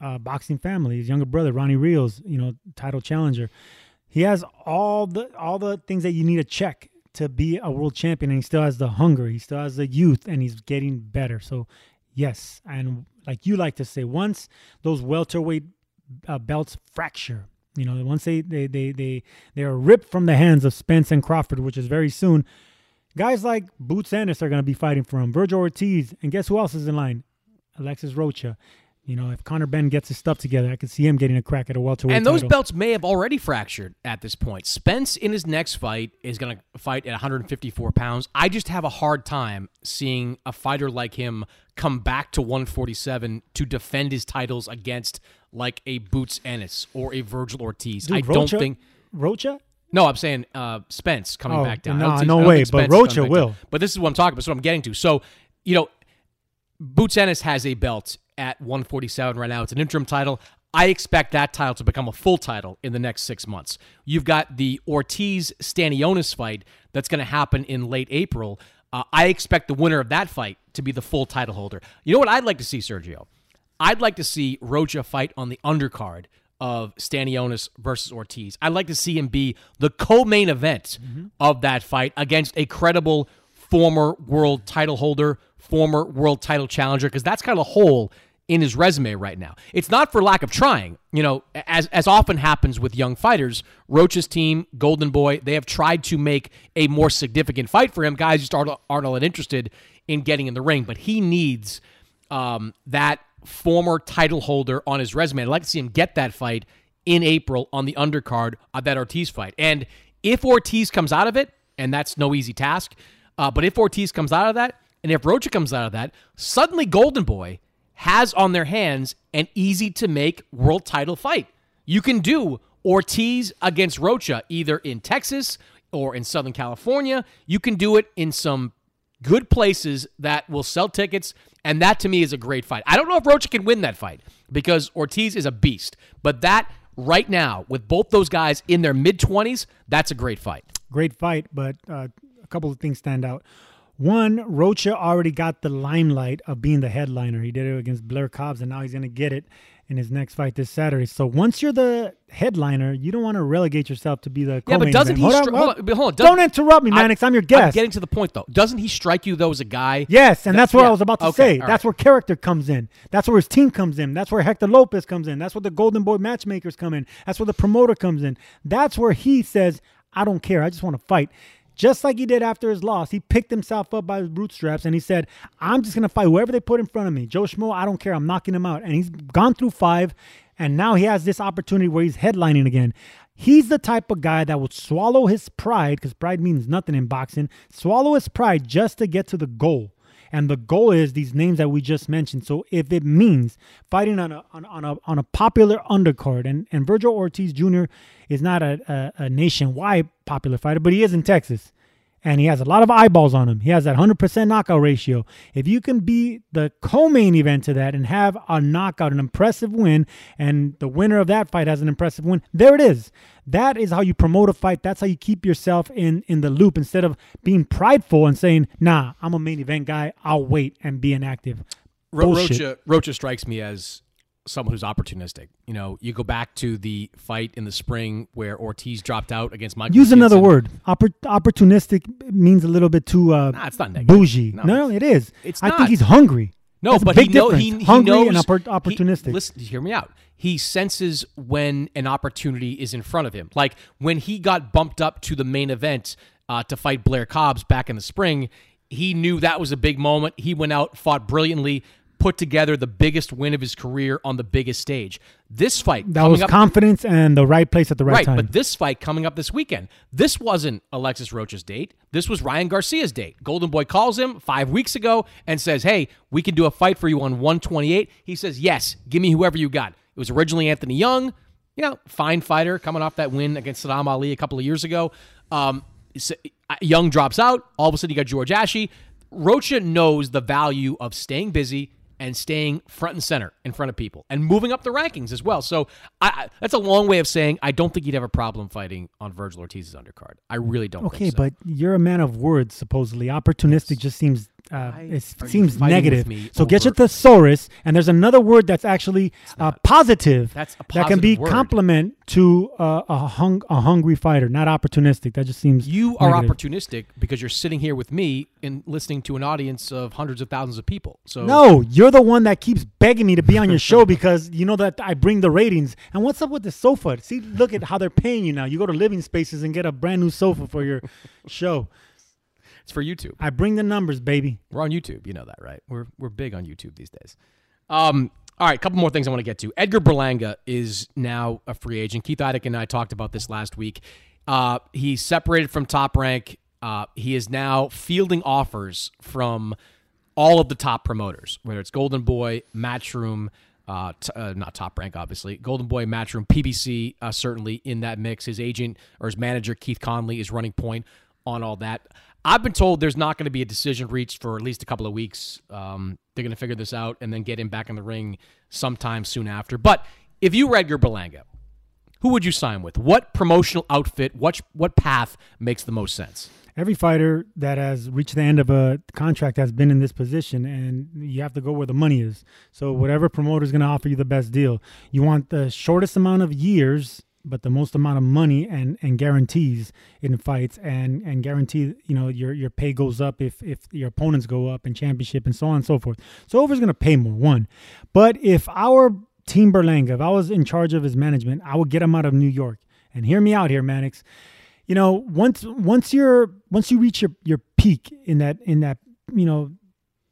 a boxing family. His younger brother, Ronnie Rios, you know, title challenger. He has all the all the things that you need to check to be a world champion, and he still has the hunger. He still has the youth, and he's getting better. So, yes, and like you like to say, once those welterweight uh, belts fracture, you know, once they they they they they are ripped from the hands of Spence and Crawford, which is very soon. Guys like Boots Ennis are going to be fighting for him. Virgil Ortiz, and guess who else is in line? Alexis Rocha. You know, if Conor Benn gets his stuff together, I could see him getting a crack at a welterweight. And those title. belts may have already fractured at this point. Spence in his next fight is going to fight at 154 pounds. I just have a hard time seeing a fighter like him come back to 147 to defend his titles against like a Boots Ennis or a Virgil Ortiz. Dude, I don't think. Rocha. No, I'm saying uh, Spence coming Oh, back down. Nah, no way, but Rocha back down. will. But this is what I'm talking about. This is what I'm getting to. So, you know, Boots Ennis has a belt at 147 right now. It's an interim title. I expect that title to become a full title in the next six months. You've got the Ortiz Stanionis fight that's going to happen in late April. Uh, I expect the winner of that fight to be the full title holder. You know what I'd like to see, Sergio? I'd like to see Rocha fight on the undercard of Stanionis versus Ortiz. I'd like to see him be the co-main event of that fight against a credible former world title holder, former world title challenger, because that's kind of a hole in his resume right now. It's not for lack of trying. You know, as as often happens with young fighters, Rocha's team, Golden Boy, they have tried to make a more significant fight for him. Guys just aren't, aren't all that interested in getting in the ring, but he needs um, that former title holder on his resume. I'd like to see him get that fight in April on the undercard of that Ortiz fight. And if Ortiz comes out of it, and that's no easy task, uh, but if Ortiz comes out of that, and if Rocha comes out of that, suddenly Golden Boy has on their hands an easy to make world title fight. You can do Ortiz against Rocha either in Texas or in Southern California. You can do it in some good places that will sell tickets, and that to me is a great fight. I don't know if Rocha can win that fight because Ortiz is a beast, but that right now, with both those guys in their mid 20s, that's a great fight. Great fight, but uh, a couple of things stand out. One, Rocha already got the limelight of being the headliner. He did it against Blair Cobbs, and now he's going to get it in his next fight this Saturday. So once you're the headliner, you don't want to relegate yourself to be the Yeah, but doesn't event. he? Hold stri- on, hold on, hold on, Don't interrupt me, Mannix. I'm your guest. I'm getting to the point though. Doesn't he strike you though as a guy? Yes, and that's what yeah, I was about to okay, say. That's right. where character comes in. That's where his team comes in. That's where Hector Lopez comes in. That's where the Golden Boy matchmakers come in. That's where the promoter comes in. That's where he says, I don't care. I just want to fight. Just like he did after his loss, he picked himself up by his bootstraps and he said, I'm just going to fight whoever they put in front of me. Joe Schmo, I don't care. I'm knocking him out. And he's gone through five, and now he has this opportunity where he's headlining again. He's the type of guy that would swallow his pride, because pride means nothing in boxing, swallow his pride just to get to the goal. And the goal is these names that we just mentioned. So if it means fighting on a on, on a on a popular undercard, and and Virgil Ortiz Jr. is not a, a, a nationwide popular fighter, but he is in Texas, and he has a lot of eyeballs on him. He has that hundred percent knockout ratio. If you can be the co-main event to that and have a knockout, an impressive win, and the winner of that fight has an impressive win, there it is. That is how you promote a fight. That's how you keep yourself in in the loop instead of being prideful and saying, "Nah, I'm a main event guy. I'll wait and be inactive." Ro-. Rocha, Rocha strikes me as someone who's opportunistic. You know, you go back to the fight in the spring where Ortiz dropped out against Michael. Use another word. Oppor- opportunistic means a little bit too uh, Nah, it's not negative. bougie. No, No, it is. it's I not. think he's hungry. No, That's but he, know, he, he hungry knows and oppor- he- opportunistic. listen, hear me out. He senses when an opportunity is in front of him. Like when he got bumped up to the main event uh, to fight Blair Cobbs back in the spring, He knew that was a big moment. He went out, fought brilliantly, put together the biggest win of his career on the biggest stage. This fight that was up, confidence and the right place at the right, right time. But this fight coming up this weekend, this wasn't Alexis Rocha's date. This was Ryan Garcia's date. Golden Boy calls him five weeks ago and says, "Hey, we can do a fight for you on 128." He says, "Yes, give me whoever you got." It was originally Anthony Young, you know, fine fighter coming off that win against Saddam Ali a couple of years ago. Um, Young drops out. All of a sudden, you got George Ashie. Rocha knows the value of staying busy and staying front and center in front of people and moving up the rankings as well. So I, that's a long way of saying I don't think he'd have a problem fighting on Virgil Ortiz's undercard. I really don't. Okay, so. but you're a man of words. Supposedly, opportunistic yes. just seems uh, it seems negative. So over? get your thesaurus, and there's another word that's actually uh, positive. That's a positive that can be word. complement to uh, a hung a hungry fighter, not opportunistic. That just seems you are negative. opportunistic because you're sitting here with me and listening to an audience of hundreds of thousands of people. So no, you're the one that keeps begging me to be on your show because you know that I bring the ratings. And what's up with the sofa? See, look at how they're paying you now. You go to Living Spaces and get a brand new sofa for your show. It's for YouTube. I bring the numbers, baby. We're on YouTube. You know that, right? We're we're big on YouTube these days. Um, all right, a couple more things I want to get to. Edgar Berlanga is now a free agent. Keith Idec and I talked about this last week. Uh, he's separated from Top Rank. Uh, he is now fielding offers from all of the top promoters, whether it's Golden Boy, Matchroom, uh, t- uh, not Top Rank, obviously. Golden Boy, Matchroom, PBC, uh, certainly in that mix. His agent or his manager, Keith Connolly, is running point on all that. I've been told there's not going to be a decision reached for at least a couple of weeks. Um, they're going to figure this out and then get him back in the ring sometime soon after. But if you were Edgar Berlanga, who would you sign with? What promotional outfit, what, what path makes the most sense? Every fighter that has reached the end of a contract has been in this position, and you have to go where the money is. So, whatever promoter is going to offer you the best deal, you want the shortest amount of years but the most amount of money and, and guarantees in fights and, and guarantee you know your your pay goes up if if your opponents go up in championship and so on and so forth. So Over's gonna pay more, one. But if our team Berlanga, if I was in charge of his management, I would get him out of New York. And hear me out here, Mannix. You know, once once you're once you reach your, your peak in that in that you know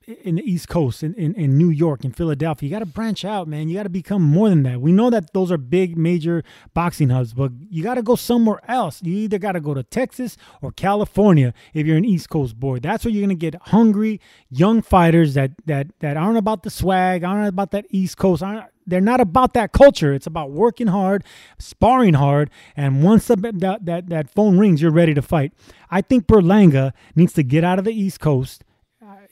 in the East Coast, in, in, in New York, in Philadelphia. You got to branch out, man. You got to become more than that. We know that those are big, major boxing hubs, but you got to go somewhere else. You either got to go to Texas or California if you're an East Coast boy. That's where you're gonna get hungry young fighters that that that aren't about the swag, aren't about that East Coast, aren't they're not about that culture. It's about working hard, sparring hard, and once the, that, that that phone rings, you're ready to fight. I think Berlanga needs to get out of the East Coast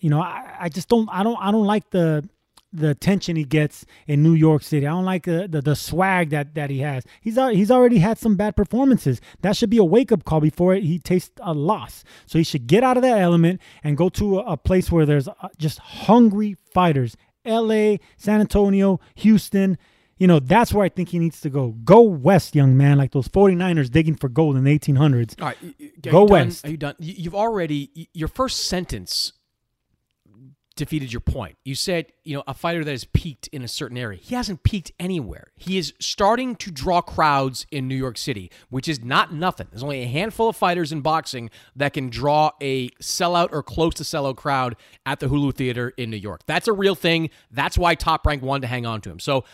you know, I, I just don't I don't I don't like the the attention he gets in New York City. I don't like the, the, the swag that, that he has. He's he's already had some bad performances. That should be a wake up call before he tastes a loss. So he should get out of that element and go to a, a place where there's uh, just hungry fighters. L.A., San Antonio, Houston. You know, that's where I think he needs to go. Go west, young man, like those 49ers digging for gold in the 1800s. All right, go west. Are you done? You've already, your first sentence defeated your point. You said, you know, a fighter that has peaked in a certain area. He hasn't peaked anywhere. He is starting to draw crowds in New York City, which is not nothing. There's only a handful of fighters in boxing that can draw a sellout or close to sellout crowd at the Hulu Theater in New York. That's a real thing. That's why Top Rank wanted to hang on to him. So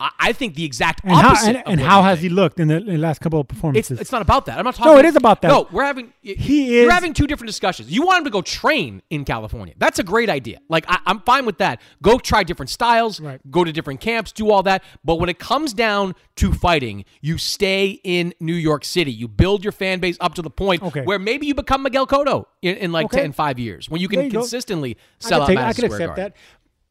I think the exact and opposite. How, and, and how has he looked in the, in the, last couple of performances? It's, it's, not about that. I'm not talking. No, it is about that. No, we're having. He is. you're having two different discussions. You want him to go train in California. That's a great idea. Like I, am fine with that. Go try different styles. Right. Go to different camps. Do all that. But when it comes down to fighting, you stay in New York City. You build your fan base up to the point okay. where maybe you become Miguel Cotto in, in like okay. 10, five years when you can you consistently go. sell I out. Take, I can accept Garden. that.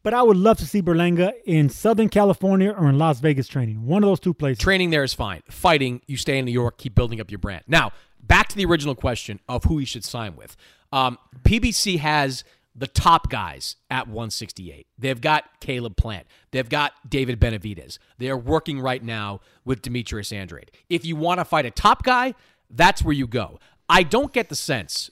But I would love to see Berlanga in Southern California or in Las Vegas training. One of those two places. Training there is fine. Fighting, you stay in New York, keep building up your brand. Now, back to the original question of who he should sign with. Um, PBC has the top guys at 168. They've got Caleb Plant. They've got David Benavidez. They are working right now with Demetrius Andrade. If you want to fight a top guy, that's where you go. I don't get the sense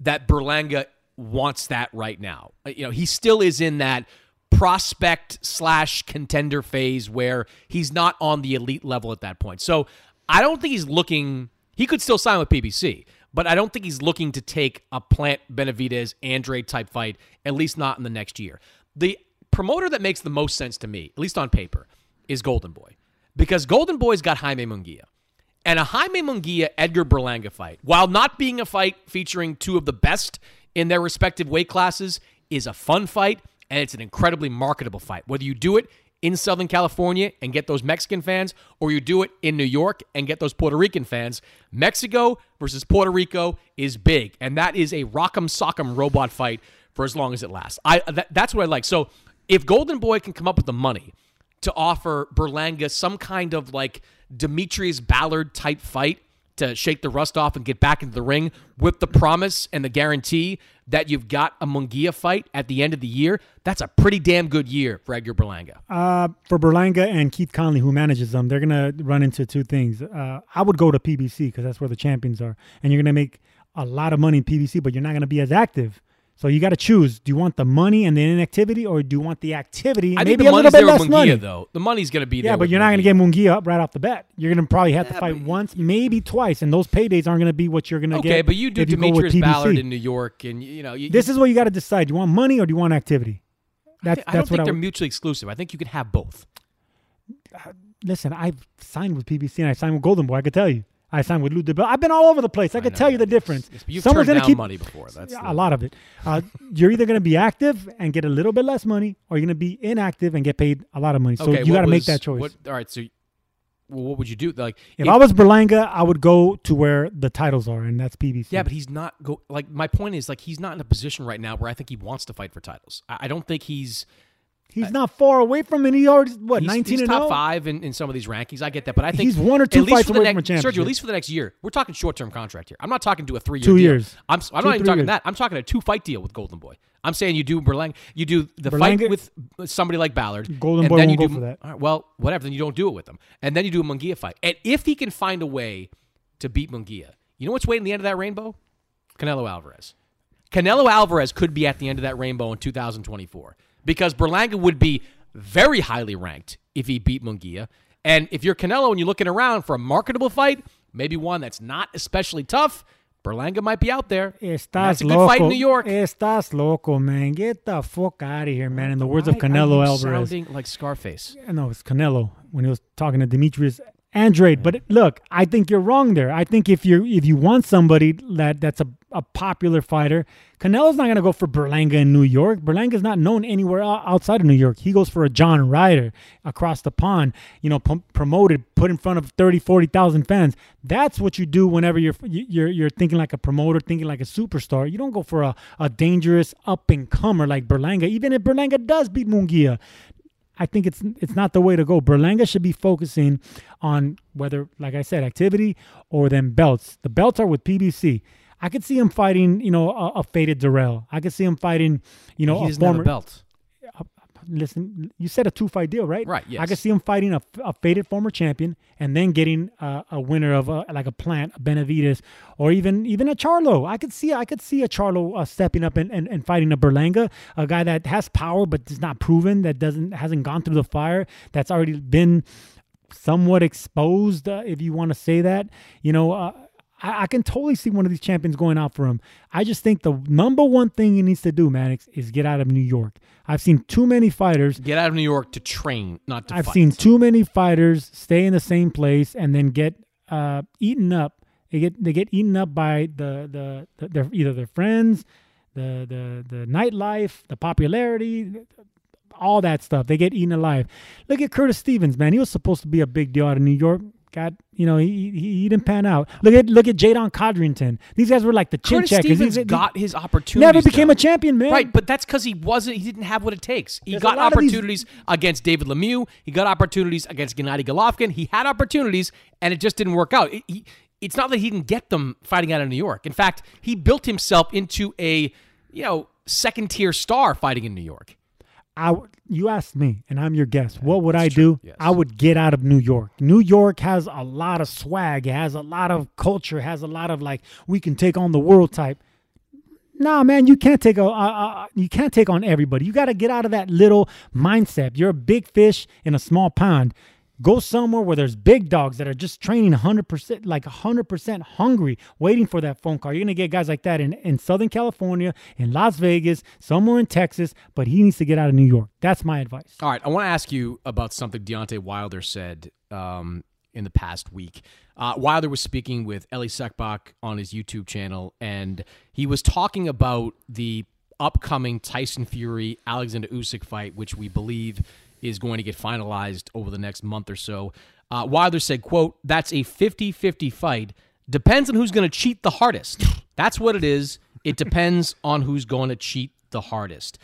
that Berlanga wants that right now. Uh, you know, he still is in that prospect slash contender phase where he's not on the elite level at that point. So I don't think he's looking. He could still sign with PBC, but I don't think he's looking to take a Plant Benavidez Andre type fight, at least not in the next year. The promoter that makes the most sense to me, at least on paper, is Golden Boy. Because Golden Boy's got Jaime Munguia. And a Jaime Munguia Edgar Berlanga fight, while not being a fight featuring two of the best in their respective weight classes, is a fun fight and it's an incredibly marketable fight. Whether you do it in Southern California and get those Mexican fans, or you do it in New York and get those Puerto Rican fans, Mexico versus Puerto Rico is big, and that is a rock'em sock'em robot fight for as long as it lasts. I that, that's what I like. So if Golden Boy can come up with the money to offer Berlanga some kind of like Demetrius Ballard type fight to shake the rust off and get back into the ring with the promise and the guarantee that you've got a Munguia fight at the end of the year, that's a pretty damn good year for Edgar Berlanga. Uh, for Berlanga and Keith Connolly, who manages them, they're going to run into two things. Uh, I would go to PBC because that's where the champions are. And you're going to make a lot of money in PBC, but you're not going to be as active. So you got to choose: do you want the money and the inactivity, or do you want the activity? I maybe think the a little money's bit there less with Munguia, money. though. The money's going to be Yeah, there. but with you're not going to Munguia. get Munguia up right off the bat. You're going to probably have to fight once, maybe twice, and those paydays aren't going to be what you're going to get. Okay, but you do if go with Demetrius. Ballard in New York, and you know you, This is what you got to decide: do you want money or do you want activity? That's I don't that's what think I they're would- mutually exclusive. I think you can have both. Uh, listen. I've signed with PBC and I signed with Golden Boy. I could tell you. I signed with Lou DiBella. I've been all over the place. I, could tell you the difference. Yes, you've Someone's gonna keep money before. That's Yeah, the- a lot of it. Uh, you're either going to be active and get a little bit less money, or you're going to be inactive and get paid a lot of money. So okay, you got to make that choice. What, all right, so well, what would you do? Like if, I was Berlanga, I would go to where the titles are, and that's PBC. Yeah, but he's not go like my point is like he's not in a position right now where I think he wants to fight for titles. I, I don't think he's he's not far away from it. He already what he's, 19 he's and top 0? five in, in some of these rankings. I get that, but I think He's one or two fights away from next, a Sergio, championship. at least for the next year, we're talking short term contract here. I'm not talking to a three year Two deal. years. I'm I'm Two, not even talking years. that. I'm talking a two fight deal with Golden Boy. I'm saying you do Berlang, you do the fight with somebody like Ballard. Golden and Boy then you go do, for that. all right, well, whatever. Then you don't do it with them, and then you do a Munguia fight. And if he can find a way to beat Munguia, you know what's waiting at the end of that rainbow? Canelo Alvarez. Canelo Alvarez could be at the end of that rainbow in 2024 because Berlanga would be very highly ranked if he beat Munguia. And if you're Canelo and you're looking around for a marketable fight, maybe one that's not especially tough, Berlanga might be out there. Estás That's a good loco. fight in New York. Estás loco, man. Get the fuck out of here, man. In the words of Why Canelo Alvarez. sounding like Scarface. No, it's Canelo when he was talking to Demetrius Andrade. But look, I think you're wrong there. I think if you if you want somebody that that's a, a popular fighter, Canelo's not gonna go for Berlanga in New York. Berlanga's not known anywhere outside of New York. He goes for a John Ryder across the pond. You know, prom- promoted, put in front of 30, 40,000 fans. That's what you do whenever you're you- you're you're thinking like a promoter, thinking like a superstar. You don't go for a, a dangerous up and comer like Berlanga. Even if Berlanga does beat Munguia, I think it's it's not the way to go. Berlanga should be focusing on whether, like I said, activity or then belts. The belts are with PBC. I could see him fighting, you know, a, a faded Darrell. I could see him fighting, you know, he a former a belt. Listen, you said a two fight deal, right? Right, Yes. I could see him fighting a, a faded former champion and then getting uh, a winner of a, like a Plant, a Benavidez, or even even a Charlo. I could see I could see a Charlo uh, stepping up and, and, and fighting a Berlanga, a guy that has power but is not proven, that doesn't hasn't gone through the fire, that's already been somewhat exposed, uh, if you want to say that. You know. Uh, I, I can totally see one of these champions going out for him. I just think the number one thing he needs to do, Mannix, is get out of New York. I've seen too many fighters Get out of New York to train, not to I've fight. seen too many fighters stay in the same place and then get uh, eaten up. They get they get eaten up by the the, the their either their friends, the the the nightlife, the popularity, all that stuff. They get eaten alive. Look at Curtis Stevens, man. He was supposed to be a big deal out of New York. Got you know he, he he didn't pan out. Look at look at Jaidon Codrington. These guys were like the chin Curtis checkers. Stevens These- got his opportunities. Never became though. a champion, man. Right, but that's because he wasn't. He didn't have what it takes. He There's got of these- opportunities against David Lemieux. He got opportunities against Gennady Golovkin. He had opportunities, and it just didn't work out. It- he- it's not that he didn't get them fighting out of New York. In fact, he built himself into a you know second tier star fighting in New York. I you asked me, and I'm your guest. What would I do? I would get out of New York. New York has a lot of swag. It has a lot of culture. Has a lot of like we can take on the world type. Nah, man, you can't take a uh, uh, you can't take on everybody. You got to get out of that little mindset. You're a big fish in a small pond. Go somewhere where there's big dogs that are just training 100%, like 100% hungry, waiting for that phone call. You're going to get guys like that in, in Southern California, in Las Vegas, somewhere in Texas, but he needs to get out of New York. That's my advice. All right. I want to ask you about something Deontay Wilder said um, in the past week. Uh, Wilder was speaking with Elie Seckbach on his YouTube channel, and he was talking about the upcoming Tyson Fury Alexander Usyk fight, which we believe is going to get finalized over the next month or so. Uh, Wilder said, "quote That's a 50-50 fight. Depends on who's going to cheat the hardest. That's what it is. It depends on who's going to cheat the hardest."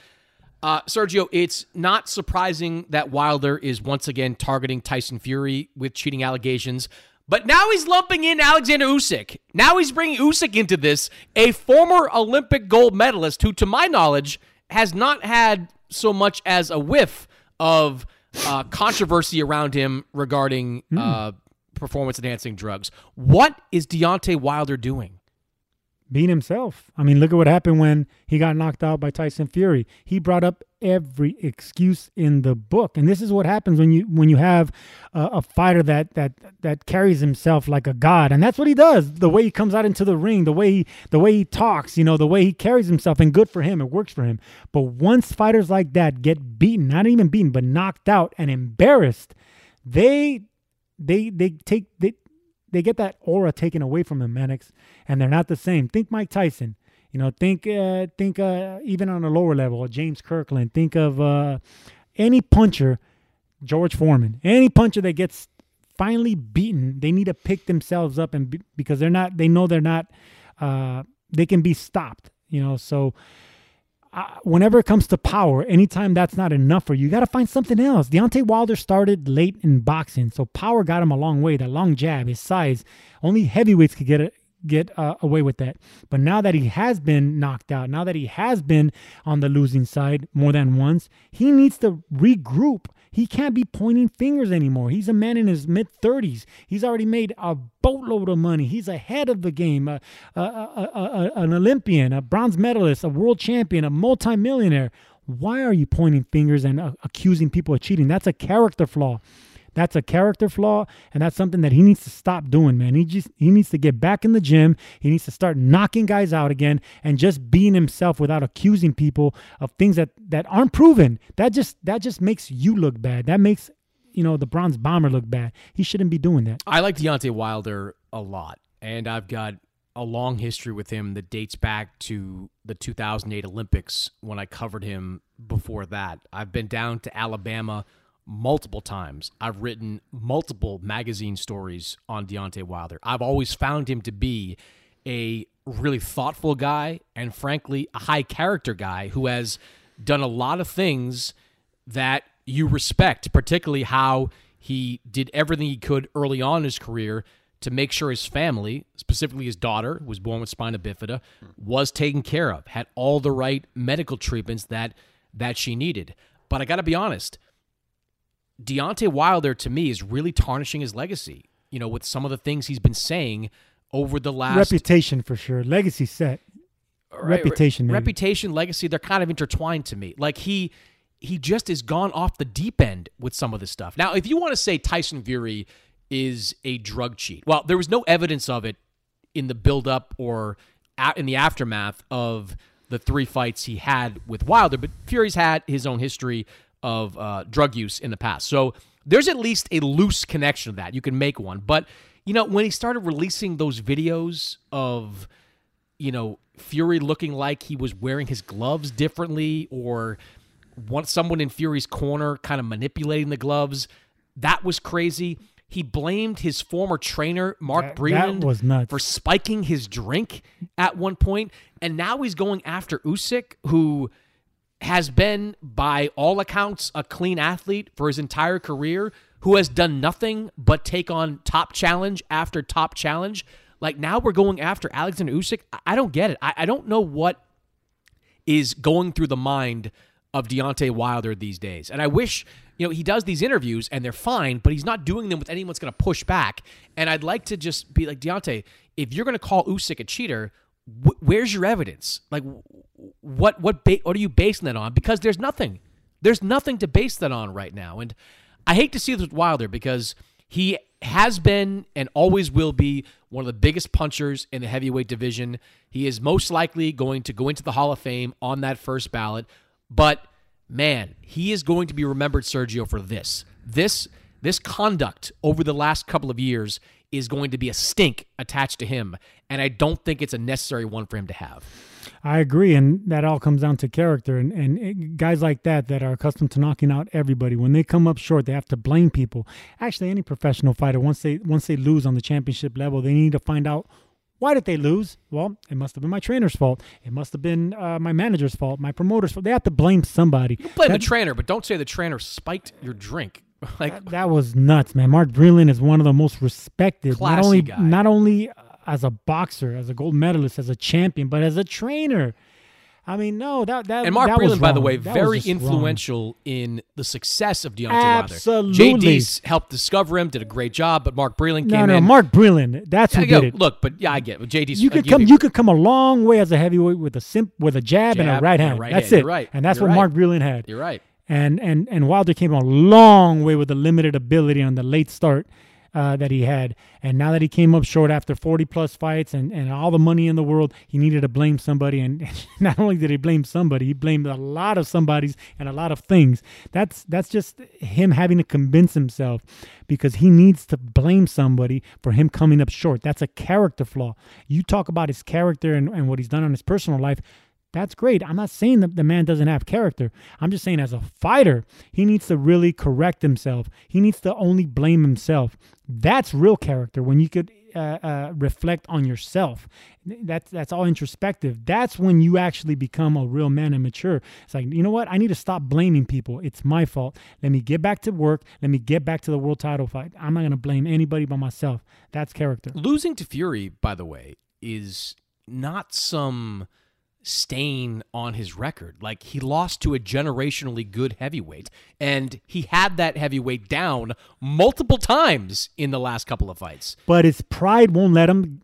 Uh, Sergio, it's not surprising that Wilder is once again targeting Tyson Fury with cheating allegations. But now he's lumping in Alexander Usyk. Now he's bringing Usyk into this, a former Olympic gold medalist who, to my knowledge, has not had so much as a whiff of uh, controversy around him regarding mm. uh, performance enhancing drugs. What is Deontay Wilder doing? Being himself. I mean, look at what happened when he got knocked out by Tyson Fury. He brought up every excuse in the book, and this is what happens when you when you have a, a fighter that that that carries himself like a god, and that's what he does. The way he comes out into the ring, the way he the way he talks, you know, the way he carries himself, and good for him, it works for him. But once fighters like that get beaten, not even beaten, but knocked out and embarrassed, they they they take they they get that aura taken away from them, Mannix, and they're not the same. Think Mike Tyson. You know, think uh, think uh, even on a lower level, James Kirkland. Think of uh, any puncher, George Foreman. Any puncher that gets finally beaten, they need to pick themselves up and be, because they're not. They know they're not. Uh, they can be stopped. You know, so whenever it comes to power, anytime that's not enough for you, you got to find something else. Deontay Wilder started late in boxing, so power got him a long way. That long jab, his size, only heavyweights could get it get uh, away with that. But now that he has been knocked out, now that he has been on the losing side more than once, he needs to regroup he can't be pointing fingers anymore. He's a man in his mid 30s. He's already made a boatload of money. He's ahead of the game, a, a, a, an Olympian, a bronze medalist, a world champion, a multimillionaire. Why are you pointing fingers and uh, accusing people of cheating? That's a character flaw. That's a character flaw, and that's something that he needs to stop doing, man. He just he needs to get back in the gym. He needs to start knocking guys out again and just being himself without accusing people of things that that aren't proven. That just that just makes you look bad. That makes you know the bronze bomber look bad. He shouldn't be doing that. I like Deontay Wilder a lot, and I've got a long history with him that dates back to the 2008 Olympics when I covered him before that. I've been down to Alabama multiple times. I've written multiple magazine stories on Deontay Wilder. I've always found him to be a really thoughtful guy and, frankly, a high character guy who has done a lot of things that you respect, particularly how he did everything he could early on in his career to make sure his family, specifically his daughter, who was born with spina bifida, was taken care of, had all the right medical treatments that that she needed. But I got to be honest, Deontay Wilder to me is really tarnishing his legacy. You know, with some of the things he's been saying over the last reputation for sure, legacy set, right, reputation, reputation, legacy. They're kind of intertwined to me. Like he he just has gone off the deep end with some of this stuff. Now, if you want to say Tyson Fury is a drug cheat, well, there was no evidence of it in the buildup or in the aftermath of the three fights he had with Wilder, but Fury's had his own history of uh, drug use in the past. So there's at least a loose connection to that. You can make one. But, you know, when he started releasing those videos of, you know, Fury looking like he was wearing his gloves differently or one, someone in Fury's corner kind of manipulating the gloves, that was crazy. He blamed his former trainer, Mark that, was nuts. for spiking his drink at one point. And now he's going after Usyk, who – has been, by all accounts, a clean athlete for his entire career, who has done nothing but take on top challenge after top challenge. Like now we're going after Alexander Usyk. I don't get it. I, I don't know what is going through the mind of Deontay Wilder these days. And I wish, you know, he does these interviews and they're fine, but he's not doing them with anyone that's going to push back. And I'd like to just be like, Deontay, if you're going to call Usyk a cheater, wh- where's your evidence? Like, what what ba- what are you basing that on? Because there's nothing. There's nothing to base that on right now. And I hate to see this with Wilder because he has been and always will be one of the biggest punchers in the heavyweight division. He is most likely going to go into the Hall of Fame on that first ballot. But man, he is going to be remembered, Sergio, for this. This this conduct over the last couple of years is going to be a stink attached to him, and I don't think it's a necessary one for him to have. I agree, and that all comes down to character. And, and it, guys like that that are accustomed to knocking out everybody, when they come up short, they have to blame people. Actually, any professional fighter, once they once they lose on the championship level, they need to find out why did they lose? Well, it must have been my trainer's fault. It must have been uh, my manager's fault, my promoter's fault. They have to blame somebody. You blame that, the trainer, but don't say the trainer spiked your drink. like that, that, was nuts, man. Mark Breland is one of the most respected, not only guy. not only uh, as a boxer, as a gold medalist, as a champion, but as a trainer. I mean, no, that that and Mark that Breland, by the way, that very influential wrong. in the success of Deontay Absolutely. Wilder. JD helped discover him, did a great job, but Mark Breland no, came no, in. Mark Breland, that's who yeah, did it. Look, but yeah, I get it. JD's. You could come, you could come a long way as a heavyweight with a simp, with a jab, Jab and a right and a hand. right that's hand. it. You're right. And that's You're what right. Mark Breland had. You're right. And and and Wilder came a long way with the limited ability on the late start uh, that he had. And now that he came up short after 40 plus fights and, and all the money in the world, he needed to blame somebody. And not only did he blame somebody, he blamed a lot of somebodies and a lot of things. That's that's just him having to convince himself because he needs to blame somebody for him coming up short. That's a character flaw. You talk about his character and, and what he's done on his personal life. That's great. I'm not saying that the man doesn't have character. I'm just saying, as a fighter, he needs to really correct himself. He needs to only blame himself. That's real character when you could uh, uh, reflect on yourself. That's that's all introspective. That's when you actually become a real man and mature. It's like you know what? I need to stop blaming people. It's my fault. Let me get back to work. Let me get back to the world title fight. I'm not going to blame anybody but myself. That's character. Losing to Fury, by the way, is not some stain on his record. Like he lost to a generationally good heavyweight, and he had that heavyweight down multiple times in the last couple of fights. But his pride won't let him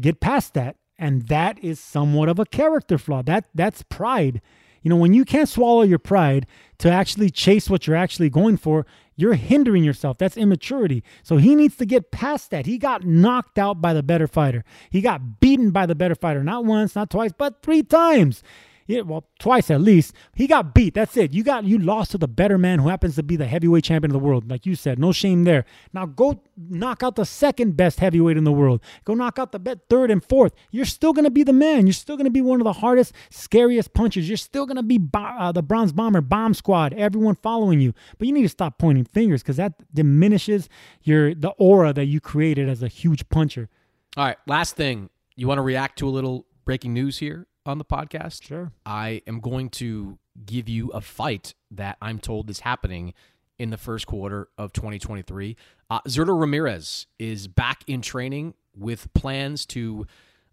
get past that, and that is somewhat of a character flaw. That that's pride. You know, when you can't swallow your pride to actually chase what you're actually going for, you're hindering yourself. That's immaturity. So he needs to get past that. He got knocked out by the better fighter. He got beaten by the better fighter, not once, not twice, but three times. Yeah, well, twice at least. He got beat. That's it. You got you lost to the better man who happens to be the heavyweight champion of the world. Like you said, no shame there. Now go knock out the second best heavyweight in the world. Go knock out the third and fourth. You're still gonna be the man. You're still gonna be one of the hardest, scariest punches. You're still gonna be bo- uh, the bronze bomber, bomb squad, everyone following you. But you need to stop pointing fingers because that diminishes your the aura that you created as a huge puncher. All right, last thing. You want to react to a little breaking news here on the podcast? Sure. I am going to give you a fight that I'm told is happening in the first quarter of 2023. Uh, Zurdo Ramirez is back in training with plans to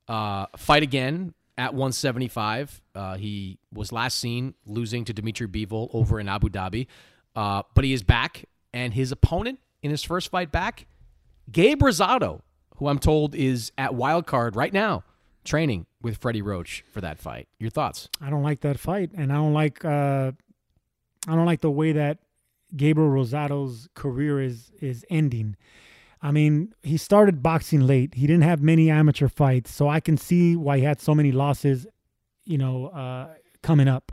uh, fight again at 175. Uh, he was last seen losing to Dimitri Bivol over in Abu Dhabi, uh, but he is back, and his opponent in his first fight back, Gabe Rosado, who I'm told is at Wild Card right now training with Freddie Roach for that fight. Your thoughts? I don't like that fight, and I don't like uh, I don't like the way that Gabriel Rosado's career is is ending. I mean, he started boxing late. He didn't have many amateur fights, so I can see why he had so many losses, you know, uh, coming up.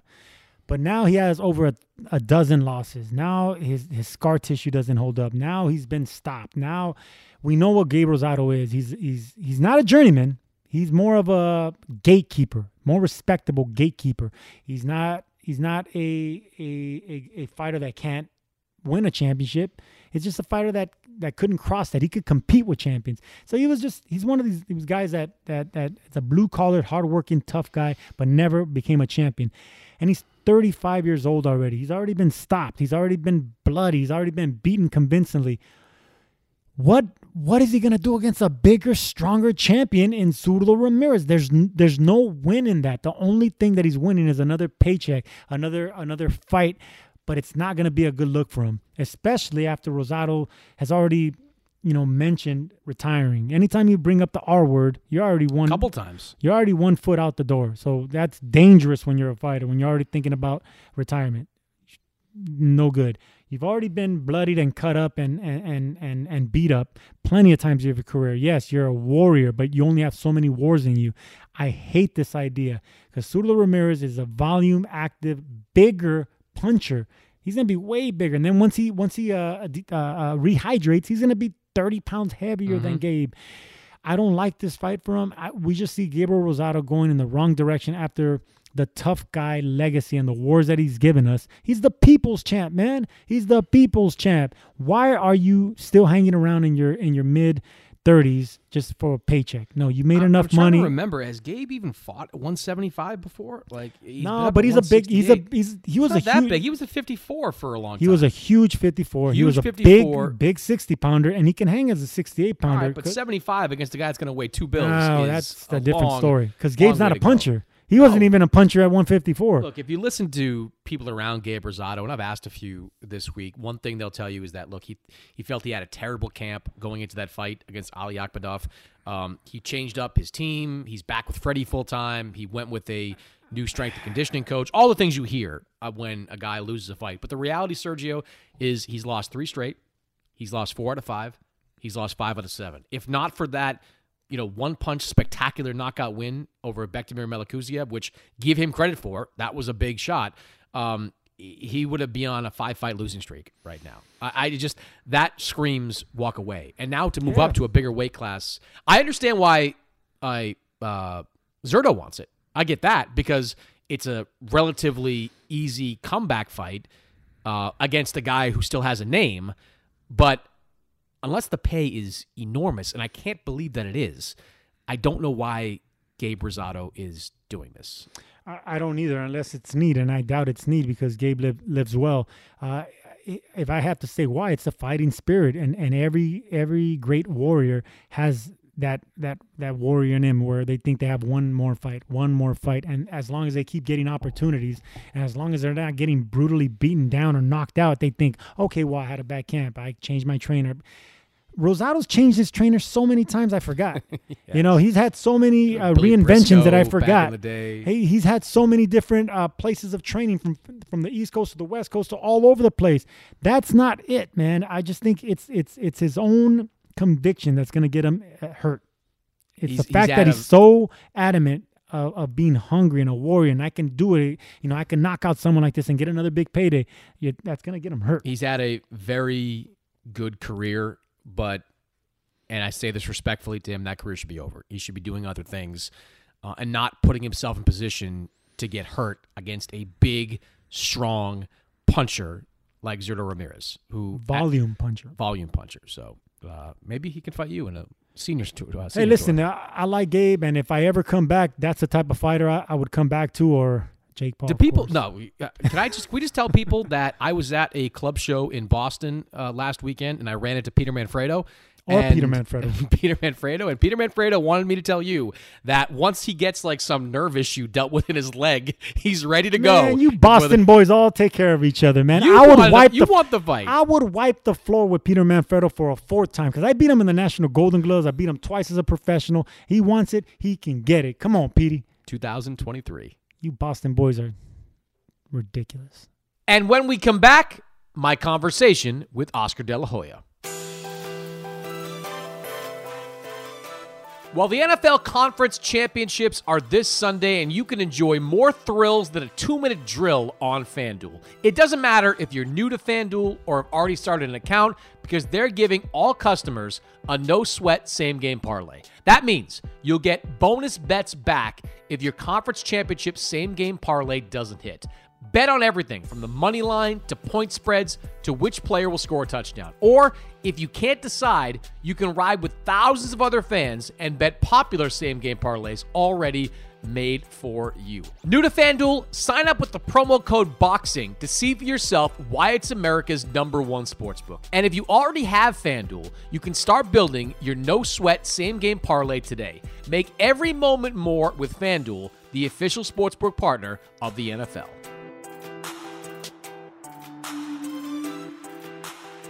But now he has over a, a dozen losses. Now his his scar tissue doesn't hold up. Now he's been stopped. Now we know what Gabriel Rosado is. He's he's he's not a journeyman. He's more of a gatekeeper, more respectable gatekeeper. He's not he's not a a a, a fighter that can't win a championship. It's just a fighter that that couldn't cross that. He could compete with champions. So he was just he's one of these these guys that that that it's a blue collar, hardworking, tough guy, but never became a champion. And he's 35 years old already. He's already been stopped. He's already been bloody. He's already been beaten convincingly. What what is he gonna do against a bigger, stronger champion in Zurdo Ramirez? There's there's no win in that. The only thing that he's winning is another paycheck, another another fight, but it's not gonna be a good look for him, especially after Rosado has already, you know, mentioned retiring. Anytime you bring up the R word, you're already one couple times. You're already one foot out the door. So that's dangerous when you're a fighter when you're already thinking about retirement. no good. You've already been bloodied and cut up and and and and beat up plenty of times in your career. Yes, you're a warrior, but you only have so many wars in you. I hate this idea because Zurdo Ramirez is a volume active, bigger puncher. He's gonna be way bigger, and then once he once he uh, uh, uh rehydrates, he's gonna be 30 pounds heavier mm-hmm. than Gabe. I don't like this fight for him. I, we just see Gabriel Rosado going in the wrong direction after the tough guy legacy and the wars that he's given us. He's the people's champ, man. He's the people's champ. Why are you still hanging around in your in your mid 30s just for a paycheck. No, you made I'm, enough I'm money. remember, has Gabe even fought 175 before? Like, no, but he's a big. He's a he's he was a that huge, big. He was a 54 for a long he time. He was a huge 54. Huge he was a 54. big big 60 pounder, and he can hang as a 68 pounder. Right, but 75 against a guy that's going to weigh two bills. No, that's a, a different long, story. Because Gabe's not a puncher. Go. He wasn't even a puncher at 154. Look, if you listen to people around Gabe Rosado, and I've asked a few this week, one thing they'll tell you is that look, he he felt he had a terrible camp going into that fight against Ali Akhmedov. Um, he changed up his team. He's back with Freddie full time. He went with a new strength and conditioning coach. All the things you hear when a guy loses a fight. But the reality, Sergio, is he's lost three straight. He's lost four out of five. He's lost five out of seven. If not for that you know, one punch spectacular knockout win over Bektemir Melikuziev, which give him credit for. That was a big shot. Um, he would have been on a five fight losing streak right now. I, I, just that screams walk away. And now to move yeah. up to a bigger weight class, I understand why I uh, Zurdo wants it. I get that because it's a relatively easy comeback fight uh, against a guy who still has a name, but unless the pay is enormous, and I can't believe that it is, I don't know why Gabe Rosado is doing this. I, don't either, unless it's need, and I doubt it's need because Gabe live, lives well. Uh, if I have to say why, it's the fighting spirit, and, and every every great warrior has that that that warrior in him where they think they have one more fight, one more fight, and as long as they keep getting opportunities, and as long as they're not getting brutally beaten down or knocked out, they think, okay, well, I had a bad camp, I changed my trainer Rosado's changed his trainer so many times I forgot. yes. You know, he's had so many uh, reinventions Briscoe that I forgot. Hey, he's had so many different uh, places of training from from the East Coast to the West Coast to all over the place. That's not it, man. I just think it's it's it's his own conviction that's going to get him uh, hurt. It's he's, the fact that he's so adamant of, of, being hungry and a warrior, and I can do it. You know, I can knock out someone like this and get another big payday. That's going to get him hurt. He's had a very good career but and I say this respectfully to him, that career should be over. He should be doing other things uh, and not putting himself in position to get hurt against a big, strong puncher like Zurdo Ramirez, who volume at, puncher, volume puncher. So uh, maybe he can fight you in a seniors tour. Uh, hey, listen, I, I, like Gabe, and if I ever come back, that's the type of fighter I, I would come back to, or Jake Paul. Do people? No. Uh, can I just? we just tell people that I was at a club show in Boston uh, last weekend, and I ran into Peter Manfredo. Or Peter Manfredo. Peter Manfredo. And Peter Manfredo wanted me to tell you that once he gets like some nerve issue dealt with in his leg, he's ready to man, go. You Boston boys all take care of each other, man. You I would wipe you the, want the fight. I would wipe the floor with Peter Manfredo for a fourth time because I beat him in the National Golden Gloves. I beat him twice as a professional. He wants it. He can get it. Come on, Petey. 2023. You Boston boys are ridiculous. And when we come back, my conversation with Oscar De La Hoya. Well, the NFL Conference Championships are this Sunday, and you can enjoy more thrills than a two minute drill on FanDuel. It doesn't matter if you're new to FanDuel or have already started an account because they're giving all customers a no sweat same game parlay. That means you'll get bonus bets back if your conference championship same game parlay doesn't hit. Bet on everything from the money line to point spreads to which player will score a touchdown. Or if you can't decide, you can ride with thousands of other fans and bet popular same game parlays already made for you. New to FanDuel, sign up with the promo code BOXING to see for yourself why it's America's number one sportsbook. And if you already have FanDuel, you can start building your no sweat same game parlay today. Make every moment more with FanDuel, the official sportsbook partner of the NFL.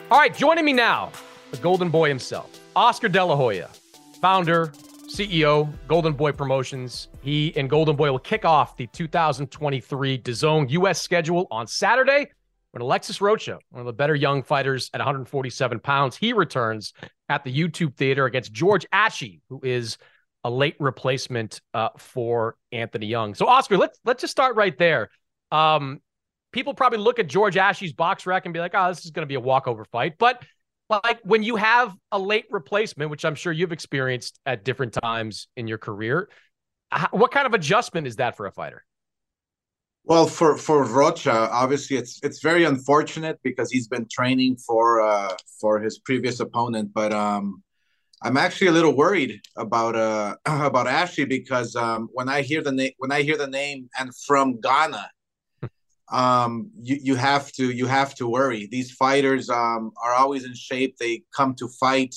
All right, joining me now, the Golden Boy himself, Oscar De La Hoya, founder, CEO, Golden Boy Promotions. He and Golden Boy will kick off the 2023 DAZN U.S. schedule on Saturday But Alexis Rocha, one of the better young fighters at 147 pounds, he returns at the YouTube Theater against George Ashie, who is a late replacement uh, for Anthony Young. So, Oscar, let's let's just start right there. Um, people probably look at George Ashie's box rec and be like, "Oh, this is going to be a walkover fight." But like when you have a late replacement, which I'm sure you've experienced at different times in your career, what kind of adjustment is that for a fighter? Well, for for Rocha, obviously it's it's very unfortunate because he's been training for uh for his previous opponent, but um I'm actually a little worried about uh about Ashie because um when I hear the name when I hear the name and from Ghana, um you you have to you have to worry. These fighters um are always in shape. They come to fight.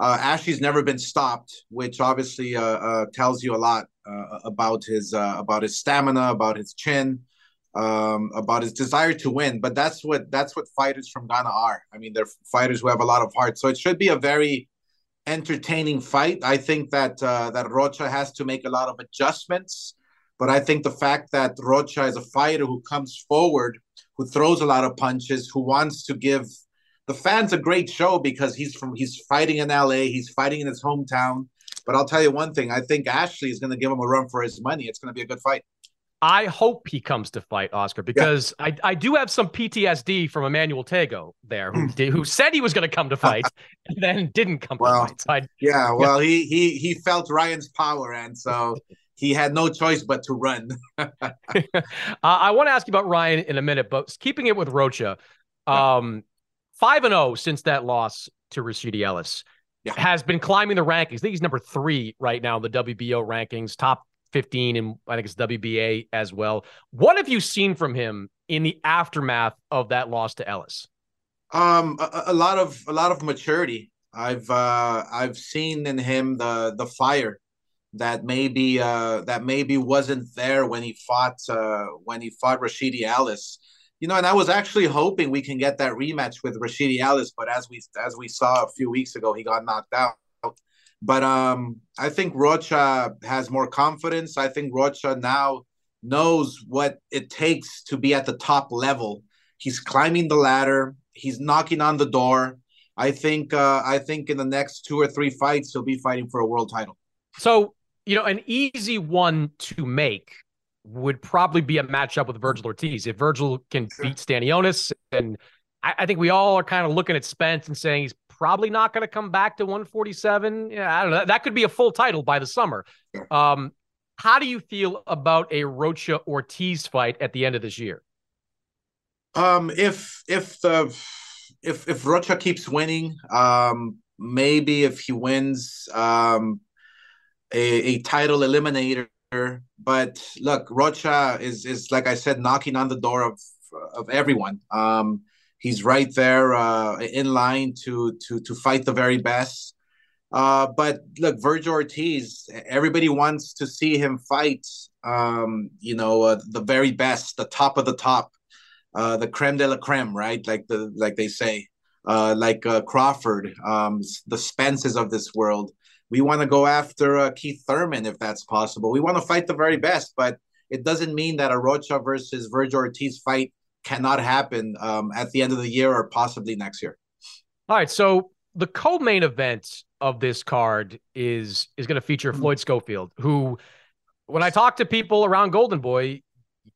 Uh, Ashie's never been stopped, which obviously uh, uh, tells you a lot uh, about his uh, about his stamina, about his chin, um, about his desire to win. But that's what that's what fighters from Ghana are. I mean, they're fighters who have a lot of heart. So it should be a very entertaining fight. I think that uh, that Rocha has to make a lot of adjustments. But I think the fact that Rocha is a fighter who comes forward, who throws a lot of punches, who wants to give the fans a great show because he's from he's fighting in LA, he's fighting in his hometown. But I'll tell you one thing: I think Ashie is going to give him a run for his money. It's going to be a good fight. I hope he comes to fight Oscar because yeah. I, I do have some PTSD from Emmanuel Tagoe there who hmm. who said he was going to come to fight and then didn't come well, to fight. So I, yeah, well, yeah. he he he felt Ryan's power and so he had no choice but to run. uh, I want to ask you about Ryan in a minute, but keeping it with Rocha, um, five and zero oh since that loss to Rashidi Ellis yeah. has been climbing the rankings. I think he's number three right now in the WBO rankings, top 15, and I think it's WBA as well. What have you seen from him in the aftermath of that loss to Ellis? Um, a, a lot of a lot of maturity. I've uh, I've seen in him the the fire that maybe uh, that maybe wasn't there when he fought uh, when he fought Rashidi Ellis you know, and I was actually hoping we can get that rematch with Rashidi Ellis, but as we as we saw a few weeks ago, he got knocked out. But um, I think Rocha has more confidence. I think Rocha now knows what it takes to be at the top level. He's climbing the ladder. He's knocking on the door. I think uh, I think in the next two or three fights he'll be fighting for a world title. So you know, an easy one to make would probably be a matchup with Vergil Ortiz. If Vergil can sure. beat Stanionis, and I, I, think we all are kind of looking at Spence and saying he's probably not going to come back to 147. Yeah, I don't know. That could be a full title by the summer. Sure. Um, how do you feel about a Rocha Ortiz fight at the end of this year? Um, if if the if if Rocha keeps winning, um, maybe if he wins um, a, a title eliminator but look, Rocha is is like I said, knocking on the door of of everyone. Um, he's right there uh, in line to to to fight the very best. Uh, but look, Vergil Ortiz, everybody wants to see him fight. Um, you know, uh, the very best, the top of the top, uh, the creme de la creme, right? Like the like they say, uh, like uh, Crawford, um, the Spences of this world. We want to go after uh, Keith Thurman if that's possible. We want to fight the very best, but it doesn't mean that a Rocha versus Vergil Ortiz fight cannot happen um, at the end of the year or possibly next year. All right, so the co-main event of this card is is going to feature mm-hmm. Floyd Schofield, who, when I talk to people around Golden Boy,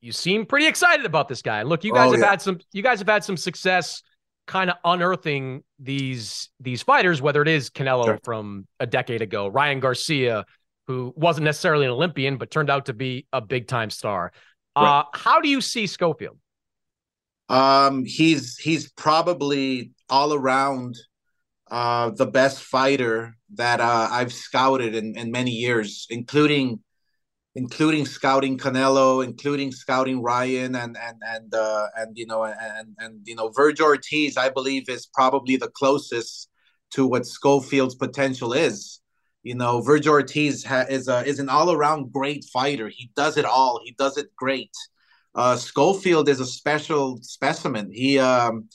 you seem pretty excited about this guy. Look, you guys oh, have yeah. had some you guys have had some success kind of unearthing these these fighters, whether it is Canelo sure. from a decade ago, Ryan Garcia, who wasn't necessarily an Olympian but turned out to be a big time star. Right. Uh, how do you see Schofield? Um, he's he's probably all around uh, the best fighter that uh, I've scouted in, in many years, including including scouting Canelo, including scouting Ryan, and and and uh, and you know and and you know Vergil Ortiz, I believe, is probably the closest to what Schofield's potential is. You know, Vergil Ortiz ha- is a is an all around great fighter. He does it all. He does it great. Uh, Schofield is a special specimen. He um,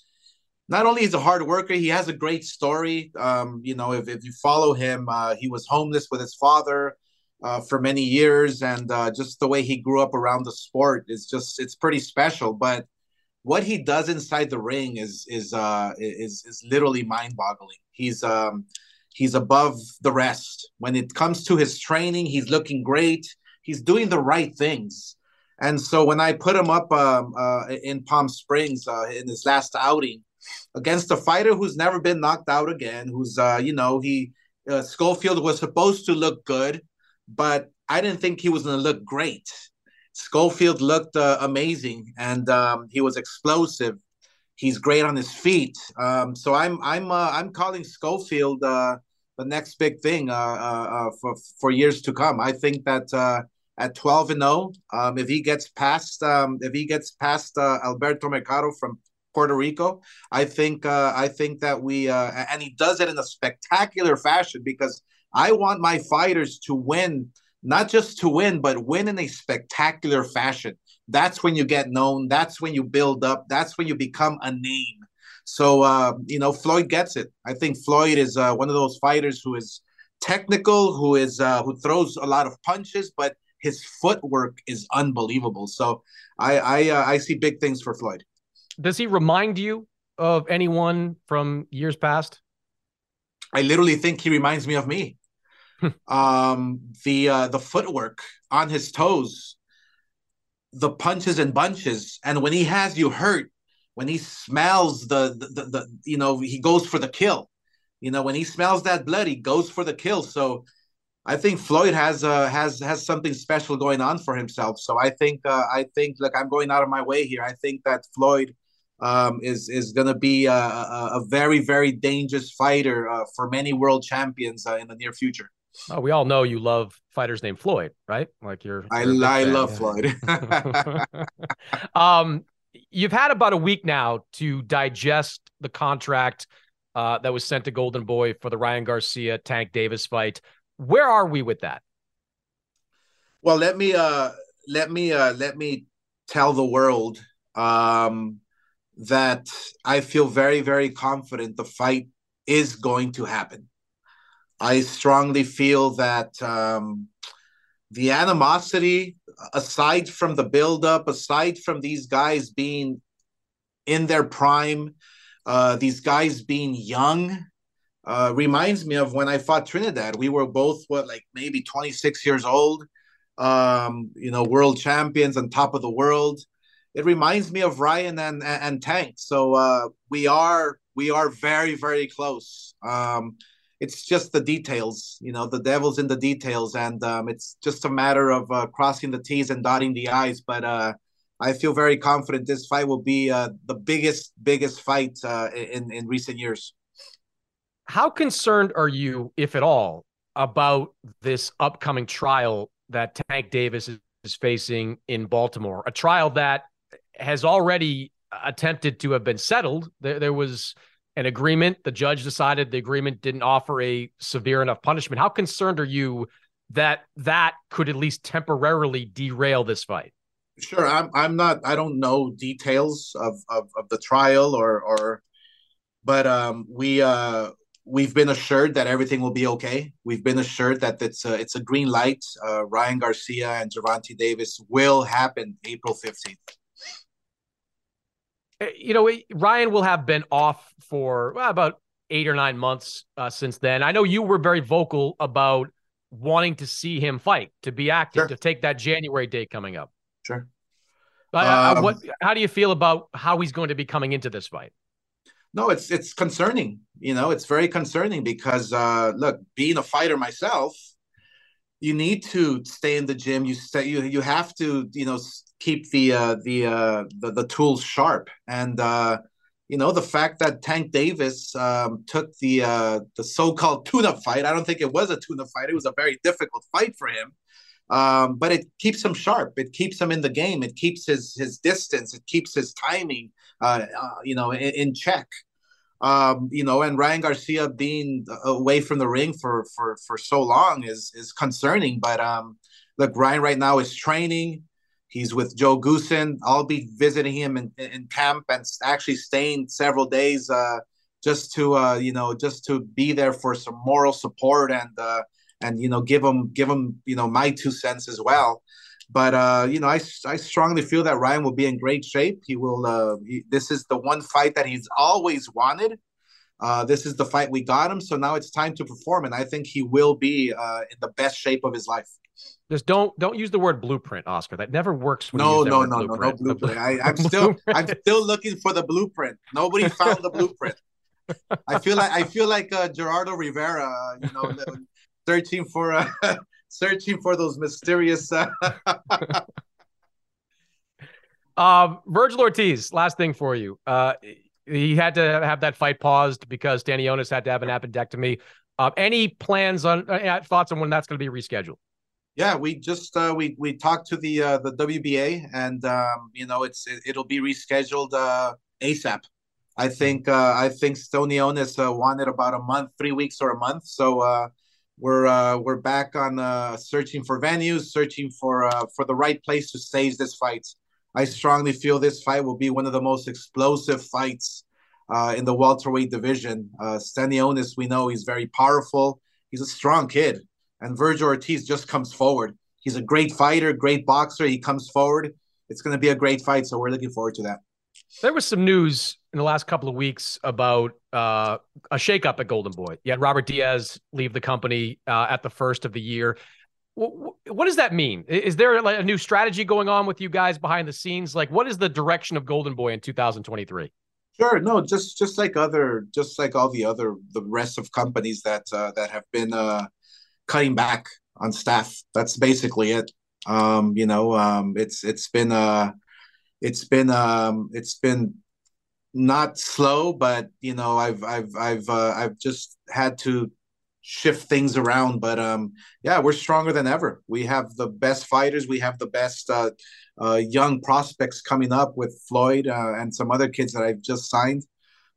not only is a hard worker, he has a great story. Um, you know, if, if you follow him, uh, he was homeless with his father uh, for many years, and uh, just the way he grew up around the sport is just it's pretty special. But what he does inside the ring is is uh is is literally mind-boggling. He's um he's above the rest. When it comes to his training, he's looking great. He's doing the right things. And so when I put him up um, uh, in Palm Springs uh, in his last outing against a fighter who's never been knocked out again, who's uh, you know he uh, Schofield was supposed to look good, but I didn't think he was going to look great. Schofield looked uh, amazing, and um, he was explosive. He's great on his feet. Um, so I'm I'm uh, I'm calling Schofield uh, the next big thing uh, uh, uh, for for years to come. I think that at 12 and 0, um, if he gets past um, if he gets past Alberto Mercado from Puerto Rico, I think I think that we and he does it in a spectacular fashion because I want my fighters to win not just to win, but win in a spectacular fashion. That's when you get known. That's when you build up. That's when you become a name. So uh, you know, Floyd gets it. I think Floyd is uh, one of those fighters who is technical, who is uh, who throws a lot of punches, but his footwork is unbelievable. So I I, uh, I see big things for Floyd. Does he remind you of anyone from years past? I literally think he reminds me of me um, the uh, the footwork on his toes, the punches and bunches, and when he has you hurt, when he smells the the, the, the you know he goes for the kill. You know when he smells that blood, he goes for the kill. So I think Floyd has uh, has has something special going on for himself. So I think uh, I think like I'm going out of my way here. I think that Floyd um, is is going to be a, a, a, very very dangerous fighter uh, for many world champions uh, in the near future. Oh, we all know you love fighters named Floyd, right? Like you're. I, you're I love Floyd. um, you've had about a week now to digest the contract uh, that was sent to Golden Boy for the Ryan Garcia Tank Davis fight. Where are we with that? Well, let me uh, let me uh, let me tell the world um, that I feel very very confident the fight is going to happen. I strongly feel that um, the animosity, aside from the buildup, aside from these guys being in their prime, uh, these guys being young, uh, reminds me of when I fought Trinidad. We were both what, like maybe 26 years old, um, you know, world champions on top of the world. It reminds me of Ryan and and, Tank. So uh, we are we are very very close. Um, it's just the details. You know, the devil's in the details, and um, it's just a matter of uh, crossing the T's and dotting the I's. But uh, I feel very confident this fight will be uh, the biggest, biggest fight uh, in in recent years. How concerned are you, if at all, about this upcoming trial that Tank Davis is facing in Baltimore? A trial that has already attempted to have been settled. There, there was an agreement. The judge decided the agreement didn't offer a severe enough punishment. How concerned are you that that could at least temporarily derail this fight? Sure, I'm. I'm not. I don't know details of of, of the trial or or, but um, we uh we've been assured that everything will be okay. We've been assured that it's a, it's a green light. Uh, Ryan Garcia and Gervonta Davis will happen April fifteenth. Eh, you know, Ryan will have been off for well, about eight or nine months uh, since then. I know you were very vocal about wanting to see him fight, to be active, sure. to take that January date coming up. Sure. Uh, um, what? How do you feel about how he's going to be coming into this fight? No, it's it's concerning. You know, it's very concerning because uh, look, being a fighter myself, you need to stay in the gym. You stay. You you have to you know keep the uh, the, uh, the the tools sharp. And uh, you know the fact that Tank Davis um, took the uh, the so-called tune-up fight. I don't think it was a tune-up fight. It was a very difficult fight for him. Um, but it keeps him sharp. It keeps him in the game. It keeps his his distance. It keeps his timing, uh, uh, you know, in, in check. Um, you know, and Ryan Garcia being away from the ring for for for so long is is concerning. But um, look, Ryan right now is training. He's with Joe Goossen. I'll be visiting him in, in camp and actually staying several days uh, just to uh, you know just to be there for some moral support and uh, and you know give him give him you know my two cents as well. But uh, you know, I I strongly feel that Ryan will be in great shape. He will. Uh, he, this is the one fight that he's always wanted. Uh, this is the fight we got him, so now it's time to perform, and I think he will be uh, in the best shape of his life. Just don't don't use the word blueprint, Oscar. That never works. no, no, no, no, no blueprint. I, am still I'm still looking for the blueprint. Nobody found the blueprint. I feel like I feel like uh, Geraldo Rivera, you know, searching for uh, searching for those mysterious. Uh... um, Vergil Ortiz. Last thing for you. Uh, he had to have that fight paused because Stanionis had to have an appendectomy. Uh, any plans on uh, thoughts on when that's going to be rescheduled? Yeah, we just uh, we we talked to the uh, the WBA, and um, you know it's it, will be rescheduled uh, ASAP. I think uh, I think Stanionis uh, wanted about a month, three weeks or a month. So uh, we're uh, we're back on uh, searching for venues, searching for uh, for the right place to stage this fight. I strongly feel this fight will be one of the most explosive fights uh, in the welterweight division. Uh, Stanionis, we know he's very powerful. He's a strong kid, and Vergil Ortiz just comes forward. He's a great fighter, great boxer. He comes forward. It's going to be a great fight, so we're looking forward to that. There was some news in the last couple of weeks about uh, a shakeup at Golden Boy. You had Robert Diaz leave the company uh, at the first of the year. What, does that mean? Is there like a new strategy going on with you guys behind the scenes? Like, what is the direction of Golden Boy in 2023? Sure. No, just just like other, just like all the other, the rest of companies that uh, that have been uh, cutting back on staff. That's basically it. Um, you know, um, it's it's been uh, it's been um, it's been not slow, but you know, I've I've I've uh, I've just had to shift things around. But um, yeah, we're stronger than ever. We have the best fighters. We have the best uh, uh, young prospects coming up with Floyd uh, and some other kids that I've just signed.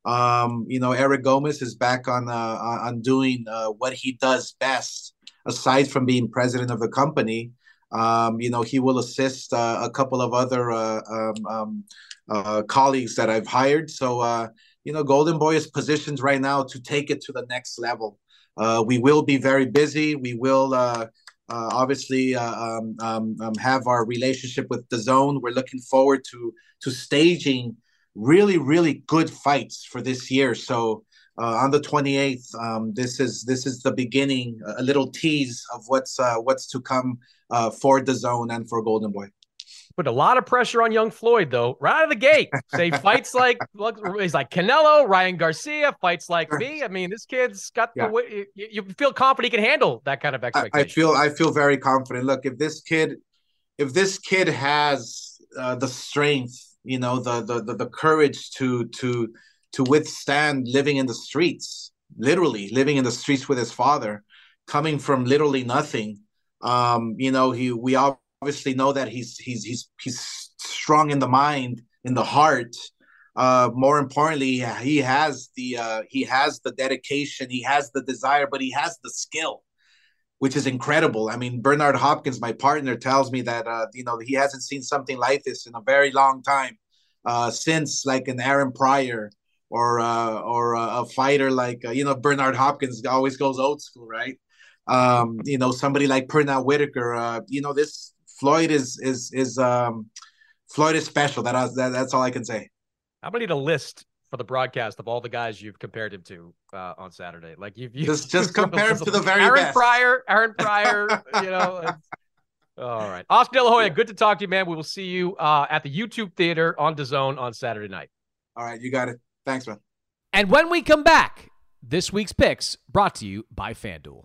Um, you know, Eric Gomez is back on uh, on doing uh, what he does best, aside from being president of the company. Um, you know, he will assist a couple of other uh, uh, colleagues that I've hired. So, uh, you know, Golden Boy is positioned right now to take it to the next level. Uh, we will be very busy. We will uh, obviously um, um, um, have our relationship with DAZN. We're looking forward to to staging really, really good fights for this year. So. on the 28th, um, this is this is the beginning, a little tease of what's what's to come uh, for DAZN and for Golden Boy. Put a lot of pressure on young Floyd, though, right out of the gate. Say fights like he's like Canelo, Ryan Garcia, fights like me. I mean, this kid's got yeah. the way you, you, feel confident he can handle that kind of expectation. I, I, feel I feel very confident. Look, if this kid, if this kid has uh, the strength, you know, the, the the the courage to to to withstand living in the streets, literally living in the streets with his father, coming from literally nothing um, you know, he we obviously know that he's he's he's he's strong in the mind, in the heart. Uh, more importantly, he has the uh, he has the dedication, he has the desire, but he has the skill, which is incredible. I mean, Bernard Hopkins, my partner, tells me that uh, you know he hasn't seen something like this in a very long time, uh, since like an Aaron Pryor or uh, or uh, a fighter like uh, you know Bernard Hopkins always goes old school, right? um, you know, somebody like Pernell Whitaker. Uh, you know, this Floyd is is is um, Floyd is special. That, that that's all I can say. I'm gonna need a list for the broadcast of all the guys you've compared him to uh, on Saturday. Like you've, you've just just compare him to the very Aaron best. Pryor, Aaron Pryor. you know. All right, Oscar De La Hoya, good to talk to you, man. We will see you uh, at the YouTube Theater on DAZN on Saturday night. All right, you got it. Thanks, man. And when we come back, this week's picks brought to you by FanDuel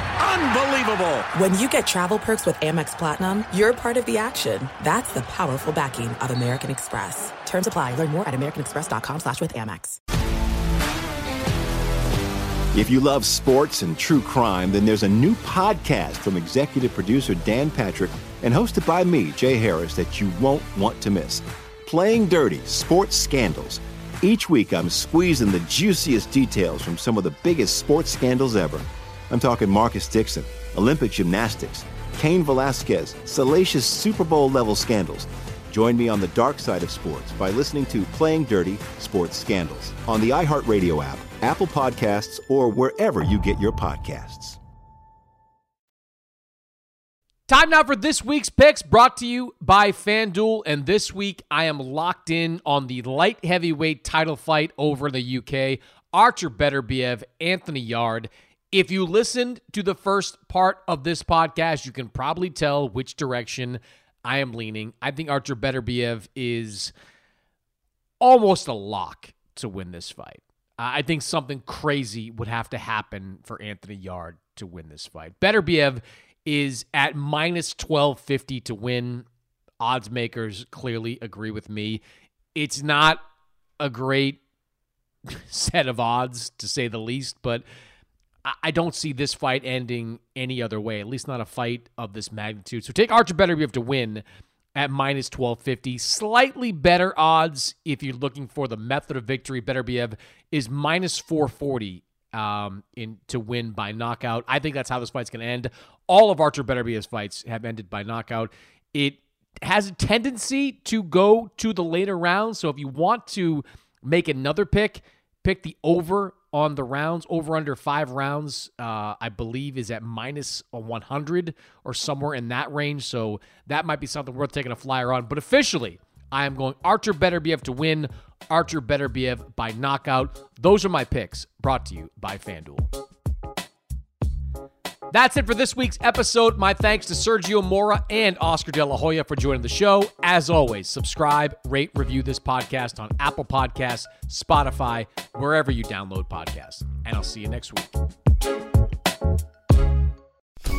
Unbelievable! When you get travel perks with Amex Platinum, you're part of the action. That's the powerful backing of American Express. Terms apply. Learn more at americanexpress.com slash with Amex. If you love sports and true crime, then there's a new podcast from executive producer Dan Patrick and hosted by me, Jay Harris, that you won't want to miss. Playing Dirty Sports Scandals. Each week, I'm squeezing the juiciest details from some of the biggest sports scandals ever. I'm talking Marcus Dixon, Olympic gymnastics, Cain Velasquez, salacious Super Bowl level scandals. Join me on the dark side of sports by listening to Playing Dirty Sports Scandals on the iHeartRadio app, Apple Podcasts, or wherever you get your podcasts. Time now for this week's picks brought to you by FanDuel. And this week, I am locked in on the light heavyweight title fight over the UK. Artur Beterbiev, Anthony Yarde. If you listened to the first part of this podcast, you can probably tell which direction I am leaning. I think Artur Beterbiev is almost a lock to win this fight. I think something crazy would have to happen for Anthony Yarde to win this fight. Beterbiev is at minus 1250 to win. Odds makers clearly agree with me. It's not a great set of odds, to say the least, but I don't see this fight ending any other way, at least not a fight of this magnitude. So take Artur Beterbiev to win at minus 1250. Slightly better odds if you're looking for the method of victory. Better Beterbiev is minus 440 um, in to win by knockout. I think that's how this fight's going to end. All of Artur Beterbiev's fights have ended by knockout. It has a tendency to go to the later rounds. So if you want to make another pick, pick the over on the rounds. Over under five rounds, uh, I believe, is at minus a 100 or somewhere in that range. So that might be something worth taking a flyer on. But officially, I am going Artur Beterbiev to win. Artur Beterbiev by knockout. Those are my picks brought to you by FanDuel. That's it for this week's episode. My thanks to Sergio Mora and Oscar De La Hoya for joining the show. As always, subscribe, rate, review this podcast on Apple Podcasts, Spotify, wherever you download podcasts. And I'll see you next week.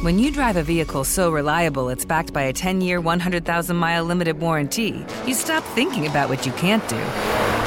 When you drive a vehicle so reliable it's backed by a 10 year, 100,000 mile limited warranty, you stop thinking about what you can't do